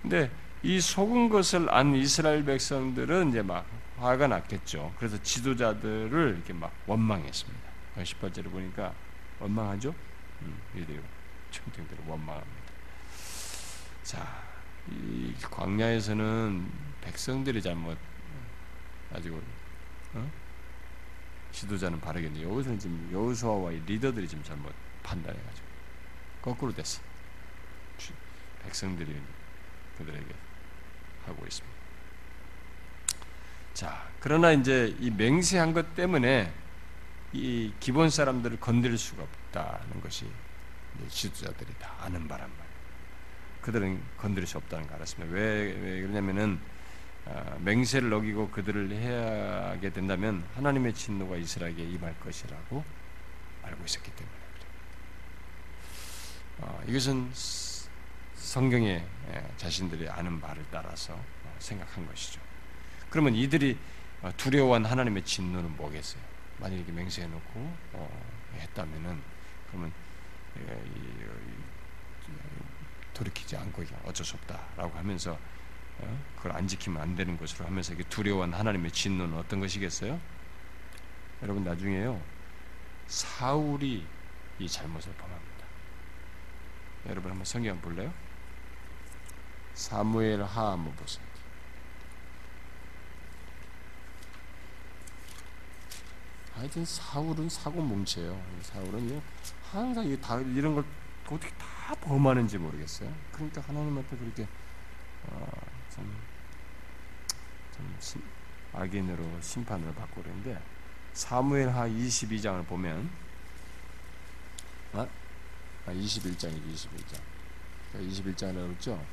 근데 이 속은 것을 안 이스라엘 백성들은 이제 막 화가 났겠죠. 그래서 지도자들을 이렇게 막 원망했습니다. 18절에 보니까 원망하죠? 음, 이래요. 청중들을 원망합니다. 자, 이 광야에서는 백성들이 잘못 가지고 어? 지도자는 바르겠는데 여기서는 지금 여호수아와 리더들이 지금 잘못 판단해가지고 거꾸로 됐어. 백성들이 그들에게 하고 있습니다. 자, 그러나 이제 이 맹세한 것 때문에 이 기본 사람들을 건드릴 수가 없다는 것이 지도자들이 다 아는 바란 말이에요. 그들은 건드릴 수 없다는 걸 알았습니다. 왜, 왜 그러냐면은 아, 맹세를 어기고 그들을 해야 하게 된다면 하나님의 진노가 이스라엘에게 임할 것이라고 알고 있었기 때문에. 아, 이것은 성경에 자신들이 아는 바를 따라서 생각한 것이죠. 그러면 이들이 두려워한 하나님의 진노는 뭐겠어요? 만약 이렇게 맹세해놓고 어, 했다면은 그러면 돌이키지 않고 어쩔 수 없다라고 하면서 어, 그걸 안 지키면 안 되는 것으로 하면서 두려워한 하나님의 진노는 어떤 것이겠어요? 여러분 나중에요 사울이 이 잘못을 범합니다. 여러분 한번 성경 볼래요? 사무엘 하 한번 보세요. 하여튼 사울은 사고 뭉쳐요. 사울은 항상 다 이런 걸 어떻게 다 범하는지 모르겠어요. 그러니까 하나님한테 그렇게 어, 참, 참 심, 악인으로 심판을 받고 그러는데 사무엘하 22장을 보면 아, 21장이죠, 21장. 21장이라고 그랬죠?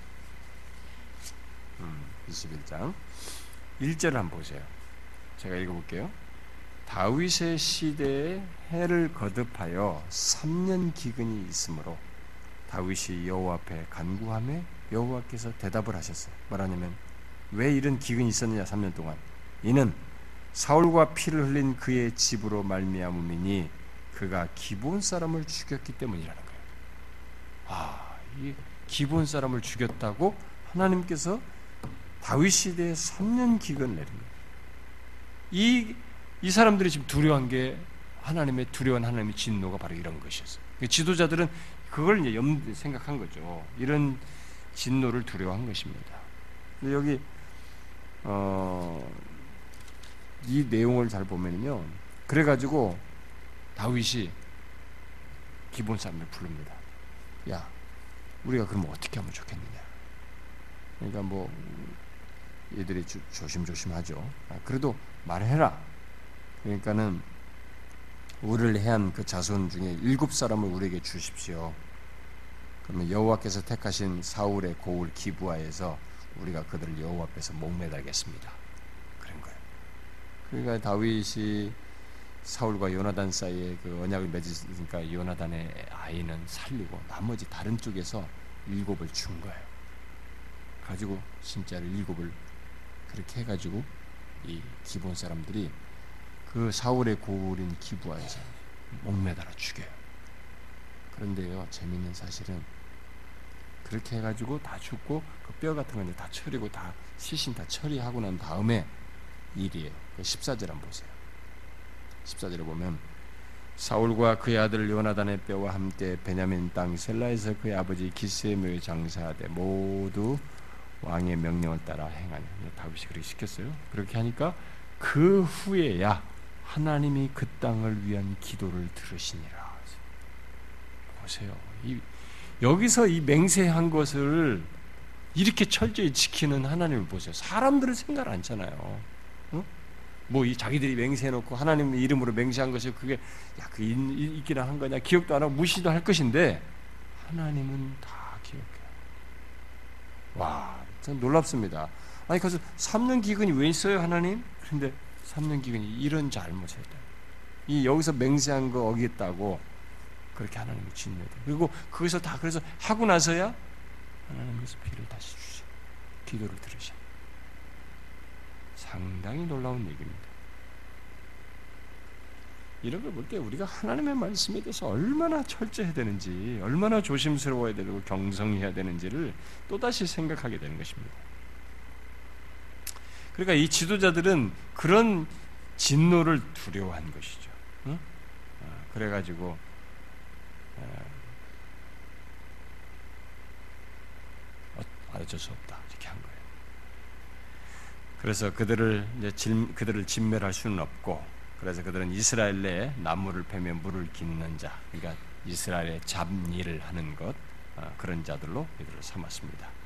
음, 21장. 1절을 한번 보세요. 제가 읽어볼게요. 다윗의 시대에 해를 거듭하여 3년 기근이 있으므로 다윗이 여호와 앞에 간구함에 여호와께서 대답을 하셨어요. 말하냐면 왜 이런 기근이 있었느냐 3년 동안 이는 사울과 피를 흘린 그의 집으로 말미암음이니 그가 기본 사람을 죽였기 때문이라는 거예요. 아, 이 기본 사람을 죽였다고 하나님께서 다윗 시대에 3년 기근을 내린 거예요. 이, 이 사람들이 지금 두려워한 게 하나님의 두려운 하나님의 진노가 바로 이런 것이었어요. 지도자들은 그걸 이제 염 생각한 거죠. 이런 진노를 두려워한 것입니다. 여기 어, 이 내용을 잘 보면요. 그래가지고 다윗이 기본 사람을 부릅니다. 야, 우리가 그러면 어떻게 하면 좋겠느냐? 그러니까 뭐 얘들이 조, 조심조심하죠. 아, 그래도 말해라. 그러니까는 우리를 해한 그 자손 중에 일곱 사람을 우리에게 주십시오. 그러면 여호와께서 택하신 사울의 고을 기부하에서 우리가 그들을 여호와 앞에서 목매다겠습니다. 그런 거예요. 그러니까 다윗이 사울과 요나단 사이에 그 언약을 맺으니까 요나단의 아이는 살리고 나머지 다른 쪽에서 일곱을 준 거예요. 가지고 진짜로 일곱을 그렇게 해가지고 이 기본 사람들이 그 사울의 고울인 기부하에서 목매달아 죽여요. 그런데요, 재밌는 사실은 그렇게 해가지고 다 죽고 그 뼈 같은 건다 처리고 다 시신 다 처리하고 난 다음에 일이에요. 그 14절 한번 보세요. 14절에 보면 사울과 그의 아들 요나단의 뼈와 함께 베냐민 땅 셀라에서 그의 아버지 기스의 장사하되 모두 왕의 명령을 따라 행하니 다윗이 그렇게 시켰어요. 그렇게 하니까 그 후에야 하나님이 그 땅을 위한 기도를 들으시니라. 보세요. 이, 여기서 이 맹세한 것을 이렇게 철저히 지키는 하나님을 보세요. 사람들을 생각 않잖아요. 어? 뭐이 자기들이 맹세해놓고 하나님 이름으로 맹세한 것이 그게 야 그 있기나 한 거냐 기억도 안 하고 무시도 할 것인데 하나님은 다 기억해요. 와, 전 놀랍습니다. 아니 그래서 3년 기근이 왜 있어요 하나님? 그런데 3년 기근이 이런 잘못을 했다. 이 여기서 맹세한 거 어기겠다고 그렇게 하나님이 진노해. 그리고 거기서 다 그래서 하고 나서야 하나님께서 피를 다시 주셔. 기도를 들으셔. 상당히 놀라운 얘기입니다. 이런 걸 볼 때 우리가 하나님의 말씀에 대해서 얼마나 철저해야 되는지, 얼마나 조심스러워야 되고 경성해야 되는지를 또다시 생각하게 되는 것입니다. 그러니까 이 지도자들은 그런 진노를 두려워한 것이죠. 응? 아, 그래가지고 어, 어쩔 수 없다 이렇게 한 거예요. 그래서 그들을 질, 그들을 진멸할 수는 없고 그래서 그들은 이스라엘 내에 나무를 패며 물을 깃는 자, 그러니까 이스라엘의 잡일을 하는 것 어, 그런 자들로 이들을 삼았습니다.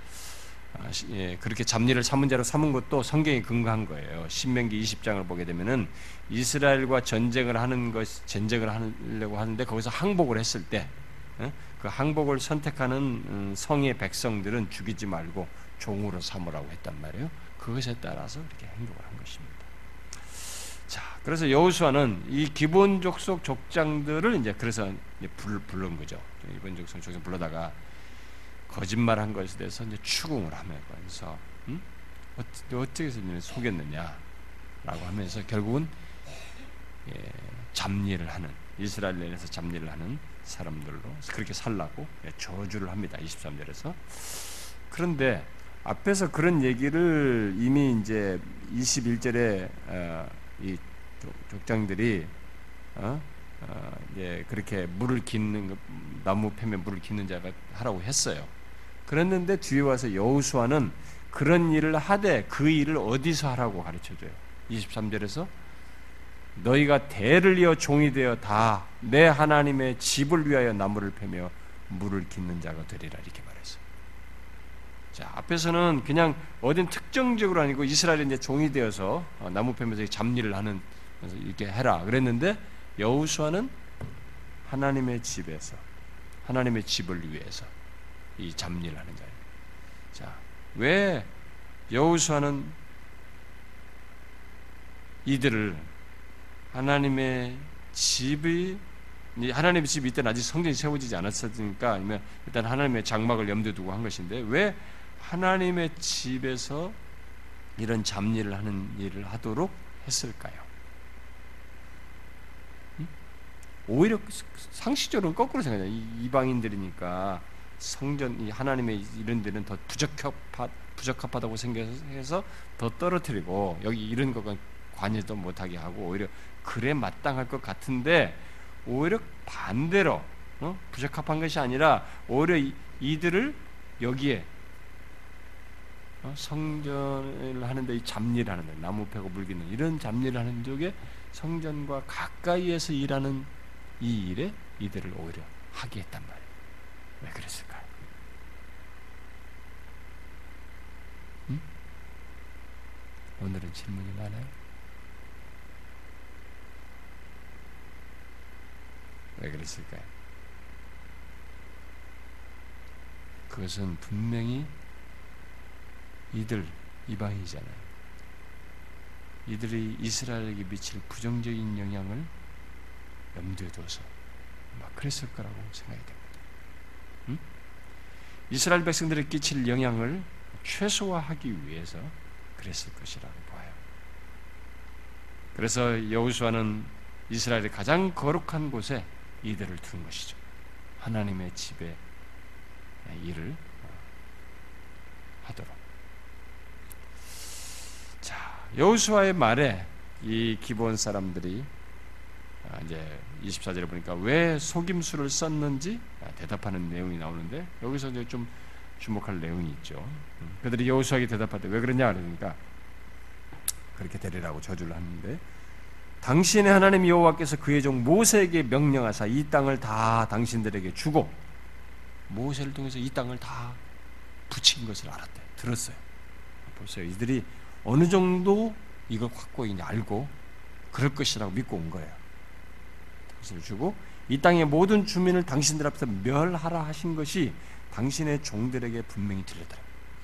아, 예, 그렇게 잡일을 삼은 자로 삼은 것도 성경이 근거한 거예요. 신명기 20장을 보게 되면은 이스라엘과 전쟁을 하는 것, 전쟁을 하려고 하는데 거기서 항복을 했을 때, 예, 그 항복을 선택하는 음, 성의 백성들은 죽이지 말고 종으로 삼으라고 했단 말이에요. 그것에 따라서 이렇게 행동을 한 것입니다. 자, 그래서 여호수아는 이 기본 족속 족장들을 이제 그래서 이제 불, 부른 거죠. 기본 족속 족장 불러다가 거짓말한 것에 대해서 이제 추궁을 하면서 음? 어떻게 해서 속였느냐라고 하면서 결국은 예, 잡일을 하는 이스라엘 내에서 잡일을 하는 사람들로 그렇게 살라고 예, 저주를 합니다. 23절에서 그런데 앞에서 그런 얘기를 이미 이제 21절에 어, 이 족장들이 어? 어, 예, 그렇게 물을 깃는 나무 패면 물을 깃는 자가 하라고 했어요. 그랬는데 뒤에 와서 여우수아는 그런 일을 하되 그 일을 어디서 하라고 가르쳐 줘요. 23절에서 너희가 대를 이어 종이 되어 다 내 하나님의 집을 위하여 나무를 패며 물을 깃는 자가 되리라 이렇게 말했어요. 자, 앞에서는 그냥 어딘 특정적으로 아니고 이스라엘이 이제 종이 되어서 어, 나무 패면서 잡일을 하는 이렇게 해라 그랬는데 여우수아는 하나님의 집에서 하나님의 집을 위해서 이 잡일을 하는 자예요. 자, 왜 여호수아는 이들을 하나님의 집이 하나님의 집이 이때 아직 성전이 세워지지 않았으니까 아니면 일단 하나님의 장막을 염두에 두고 한 것인데 왜 하나님의 집에서 이런 잡일을 하는 일을 하도록 했을까요? 오히려 상식적으로는 거꾸로 생각해요. 이방인들이니까 성전, 하나님의 이런 데는 더 부적합하, 부적합하다고 생각해서 더 떨어뜨리고 여기 이런 것과 관여도 못하게 하고 오히려 그래 마땅할 것 같은데 오히려 반대로 어? 부적합한 것이 아니라 오히려 이, 들을 여기에 어? 성전을 하는데 이 잡일 하는 데 나무 패고 물기는 이런 잡일 하는 쪽에 성전과 가까이에서 일하는 이 일에 이들을 오히려 하게 했단 말이에요. 왜 그랬을까요? 음? 오늘은 질문이 많아요. 왜 그랬을까요? 그것은 분명히 이들 이방이잖아요. 이들이 이스라엘에게 미칠 부정적인 영향을 염두에 둬서 막 그랬을 거라고 생각이 됩니다. 음? 이스라엘 백성들에 끼칠 영향을 최소화하기 위해서 그랬을 것이라고 봐요. 그래서 여호수아는 이스라엘의 가장 거룩한 곳에 이들을 둔 것이죠. 하나님의 집에 일을 하도록. 자, 여호수아의 말에 이 기본 사람들이 아, 이제 24절에 보니까 왜 속임수를 썼는지 아, 대답하는 내용이 나오는데 여기서 이제 좀 주목할 내용이 있죠. 음, 그들이 여호수아에게 대답할 때 왜 그러냐 그러니까 그렇게 되리라고 저주를 하는데 당신의 하나님 여호와께서 그의 종 모세에게 명령하사 이 땅을 다 당신들에게 주고 모세를 통해서 이 땅을 다 붙인 것을 알았대. 들었어요. 보세요. 이들이 어느 정도 이걸 확고히 알고 그럴 것이라고 믿고 온 거예요. 것을 주고 이 땅의 모든 주민을 당신들 앞에서 멸하라 하신 것이 당신의 종들에게 분명히 들렸더라.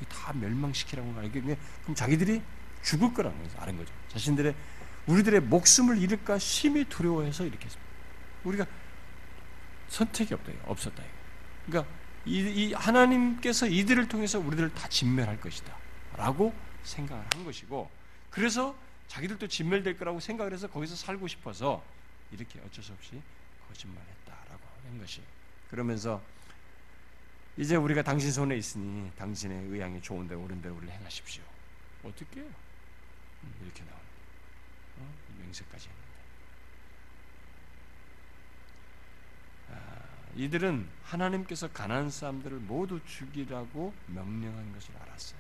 다 멸망시키라고 알게 그럼 자기들이 죽을 거라는 거죠. 아는 거죠. 자신들의 우리들의 목숨을 잃을까 심히 두려워해서 이렇게 했습니다. 우리가 선택이 없다. 없었다. 그러니까 이, 이, 하나님께서 이들을 통해서 우리들을 다 진멸할 것이다. 라고 생각을 한 것이고 그래서 자기들도 진멸될 거라고 생각을 해서 거기서 살고 싶어서 이렇게 어쩔 수 없이 거짓말했다라고 한 것이. 그러면서 이제 우리가 당신 손에 있으니 당신의 의향이 좋은데 옳은 대로 우리를 행하십시오. 어떻게 해요? 음, 이렇게 나옵니다. 어? 맹세까지 했는데. 아, 이들은 하나님께서 가난 사람들을 모두 죽이라고 명령한 것을 알았어요.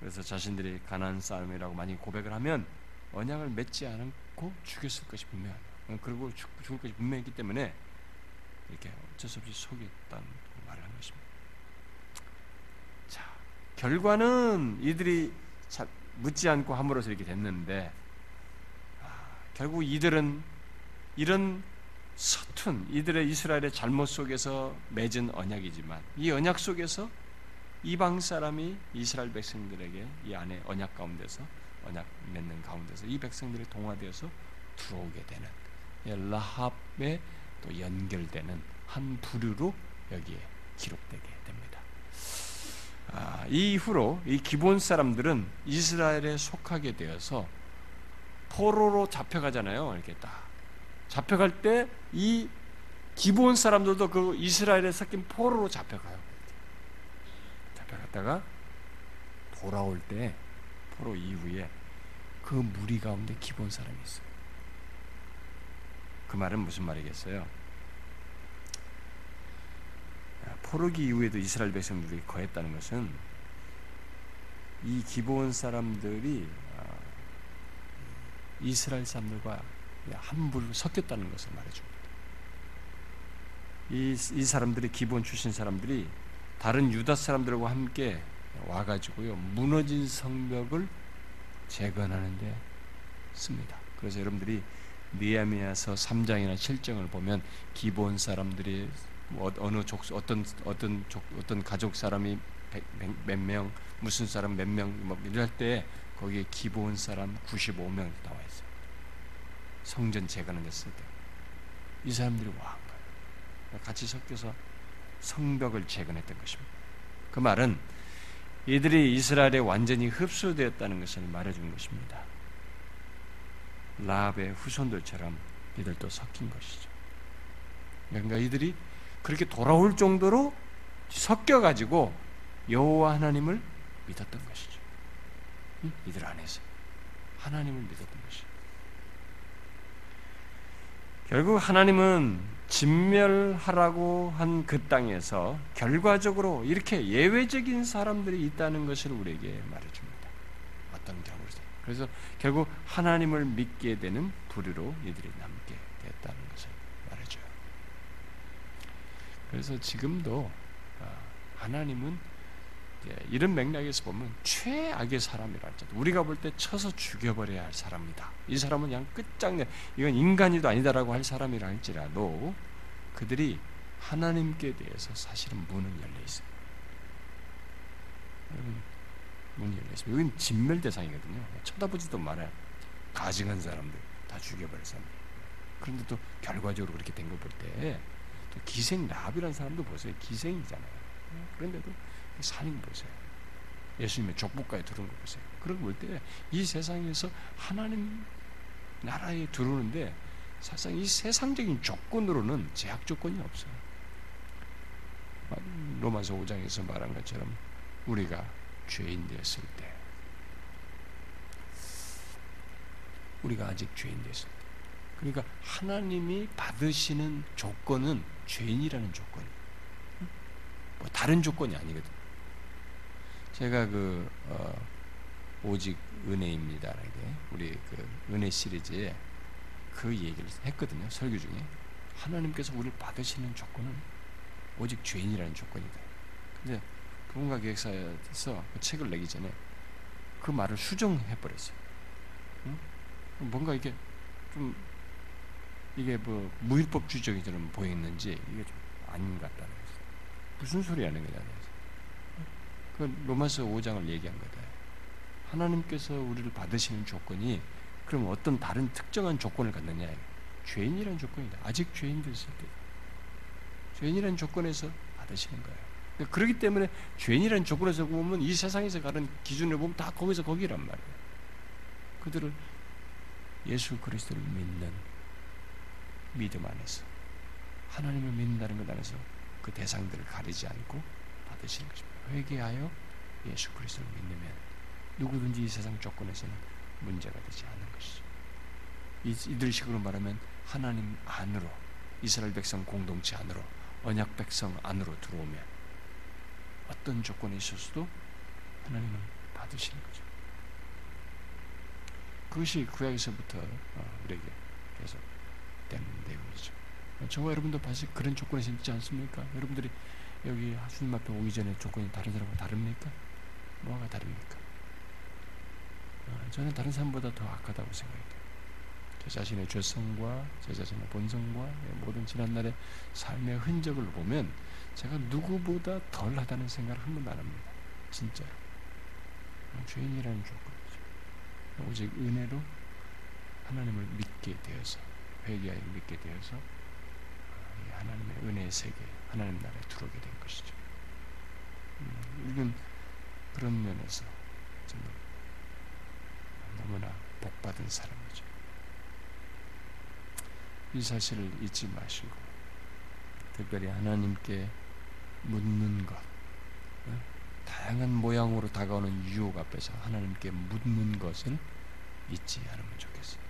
그래서 자신들이 가난 사람이라고 많이 고백을 하면 언약을 맺지 않 고 죽였을 것이 분명하다. 그리고 죽 을 것이 분명했기 때문에 이렇게 어쩔 수 없이 속였다는 말을 한 것입니다. 자, 결과는 이들이 묻지 않고 함으로써 이렇게 됐는데 아, 결국 이들은 이런 서툰 이들의 이스라엘의 잘못 속에서 맺은 언약이지만 이 언약 속에서 이방 사람이 이스라엘 백성들에게 이 안에 언약 가운데서 언약 맺는 가운데서 이 백성들이 동화되어서 들어오게 되는 라합에 또 연결되는 한 부류로 여기에 기록되게 됩니다. 아, 이후로 이 기본 사람들은 이스라엘에 속하게 되어서 포로로 잡혀가잖아요. 이렇게 딱 잡혀갈 때 이 기본 사람들도 그 이스라엘에 섞인 포로로 잡혀가요. 잡혀갔다가 돌아올 때 포로 이후에 그 무리 가운데 기본 사람이 있어요. 그 말은 무슨 말이겠어요? 포로기 이후에도 이스라엘 백성들이 거했다는 것은 이 기본 사람들이 아, 이스라엘 사람들과 함부로 섞였다는 것을 말해줍니다. 이, 이 사람들이 기본 출신 사람들이 다른 유다 사람들과 함께 와가지고요 무너진 성벽을 재건하는데 씁니다. 그래서 여러분들이 느헤미야서 3장이나 7장을 보면 기본 사람들이 뭐 어느 족 어떤 어떤 족, 어떤 가족 사람이 몇 명, 무슨 사람 몇 명, 뭐 이럴 때 거기에 기본 사람 95명 나와 있어요. 성전 재건을 했을 때. 이 사람들이 와한 거예요. 같이 섞여서 성벽을 재건했던 것입니다. 그 말은 이들이 이스라엘에 완전히 흡수되었다는 것을 말해준 것입니다. 라합의 후손들처럼 이들도 섞인 것이죠. 그러니까 이들이 그렇게 돌아올 정도로 섞여 가지고 여호와 하나님을 믿었던 것이죠. 이들 안에서 하나님을 믿었던 것이죠. 결국 하나님은 진멸하라고 한 그 땅에서 결과적으로 이렇게 예외적인 사람들이 있다는 것을 우리에게 말해줍니다. 어떤 경우로 그래서 결국 하나님을 믿게 되는 부류로 이들이 남게 됐다는 것을 말해줘요. 그래서 지금도 아, 하나님은 이런 맥락에서 보면 최악의 사람이라 할지도 우리가 볼 때 쳐서 죽여버려야 할 사람이다. 이 사람은 그냥 끝장내 이건 인간이도 아니다라고 할 사람이라 할지라도 그들이 하나님께 대해서 사실은 문은 열려 있어요. 여러분 문이 열려 있습니다. 여기는 진멸 대상이거든요. 쳐다보지도 말아요. 가증한 사람들 다 죽여버릴 사람. 그런데 또 결과적으로 그렇게 된거 볼때 기생 랍이라는 사람도 보세요. 기생이잖아요. 그런데도 사는 거 보세요. 예수님의 족보까지 들어온 거 보세요. 그런 걸 때 이 세상에서 하나님 나라에 들어오는데 사실상 이 세상적인 조건으로는 제약 조건이 없어요. 로마서 5장에서 말한 것처럼 우리가 죄인 되었을 때 우리가 아직 죄인 되었을 때 그러니까 하나님이 받으시는 조건은 죄인이라는 조건. 뭐 다른 조건이 아니거든. 제가 그 어, 오직 은혜입니다. 이게 우리 그 은혜 시리즈에 그 얘기를 했거든요. 설교 중에 하나님께서 우리를 받으시는 조건은 오직 죄인이라는 조건이다. 근데 부흥과 기획사에서 그 책을 내기 전에 그 말을 수정해 버렸어요. 응? 뭔가 이게 좀 이게 뭐 무율법주의적인 보이는지 이게 좀 아닌 것 같다는 거죠. 무슨 소리 하는 거냐. 그 로마서 5장을 얘기한 거다. 하나님께서 우리를 받으시는 조건이 그럼 어떤 다른 특정한 조건을 갖느냐. 죄인이라는 조건이다. 아직 죄인 됐을 때. 죄인이라는 조건에서 받으시는 거예요. 그러니까 그렇기 때문에 죄인이라는 조건에서 보면 이 세상에서 가는 기준을 보면 다 거기서 거기란 말이에요. 그들을 예수 그리스도를 믿는 믿음 안에서 하나님을 믿는다는 것 안에서 그 대상들을 가리지 않고 받으시는 것입니다. 회개하여 예수 그리스도를 믿으면 누구든지 이 세상 조건에서는 문제가 되지 않는 것이죠. 이들 식으로 말하면 하나님 안으로 이스라엘 백성 공동체 안으로 언약 백성 안으로 들어오면 어떤 조건이 있었어도 하나님은 받으시는 거죠. 그것이 구약에서부터 어, 우리에게 계속 되는 내용이죠. 저와 여러분도 사실 그런 조건에 있지 않습니까? 여러분들이 여기 주님 앞에 오기 전에 조건이 다른 사람과 다릅니까? 뭐가 다릅니까? 어, 저는 다른 사람보다 더 악하다고 생각해요. 제 자신의 죄성과 제 자신의 본성과 모든 지난날의 삶의 흔적을 보면 제가 누구보다 덜하다는 생각을 한 번도 안 합니다. 진짜로. 죄인이라는 조건이죠. 오직 은혜로 하나님을 믿게 되어서 회개하여 믿게 되어서 하나님의 은혜의 세계, 하나님 나라에 들어오게 된 것이죠. 음, 이건 그런 면에서 정말 너무나 복받은 사람이죠. 이 사실을 잊지 마시고 특별히 하나님께 묻는 것, 어? 다양한 모양으로 다가오는 유혹 앞에서 하나님께 묻는 것을 잊지 않으면 좋겠어요.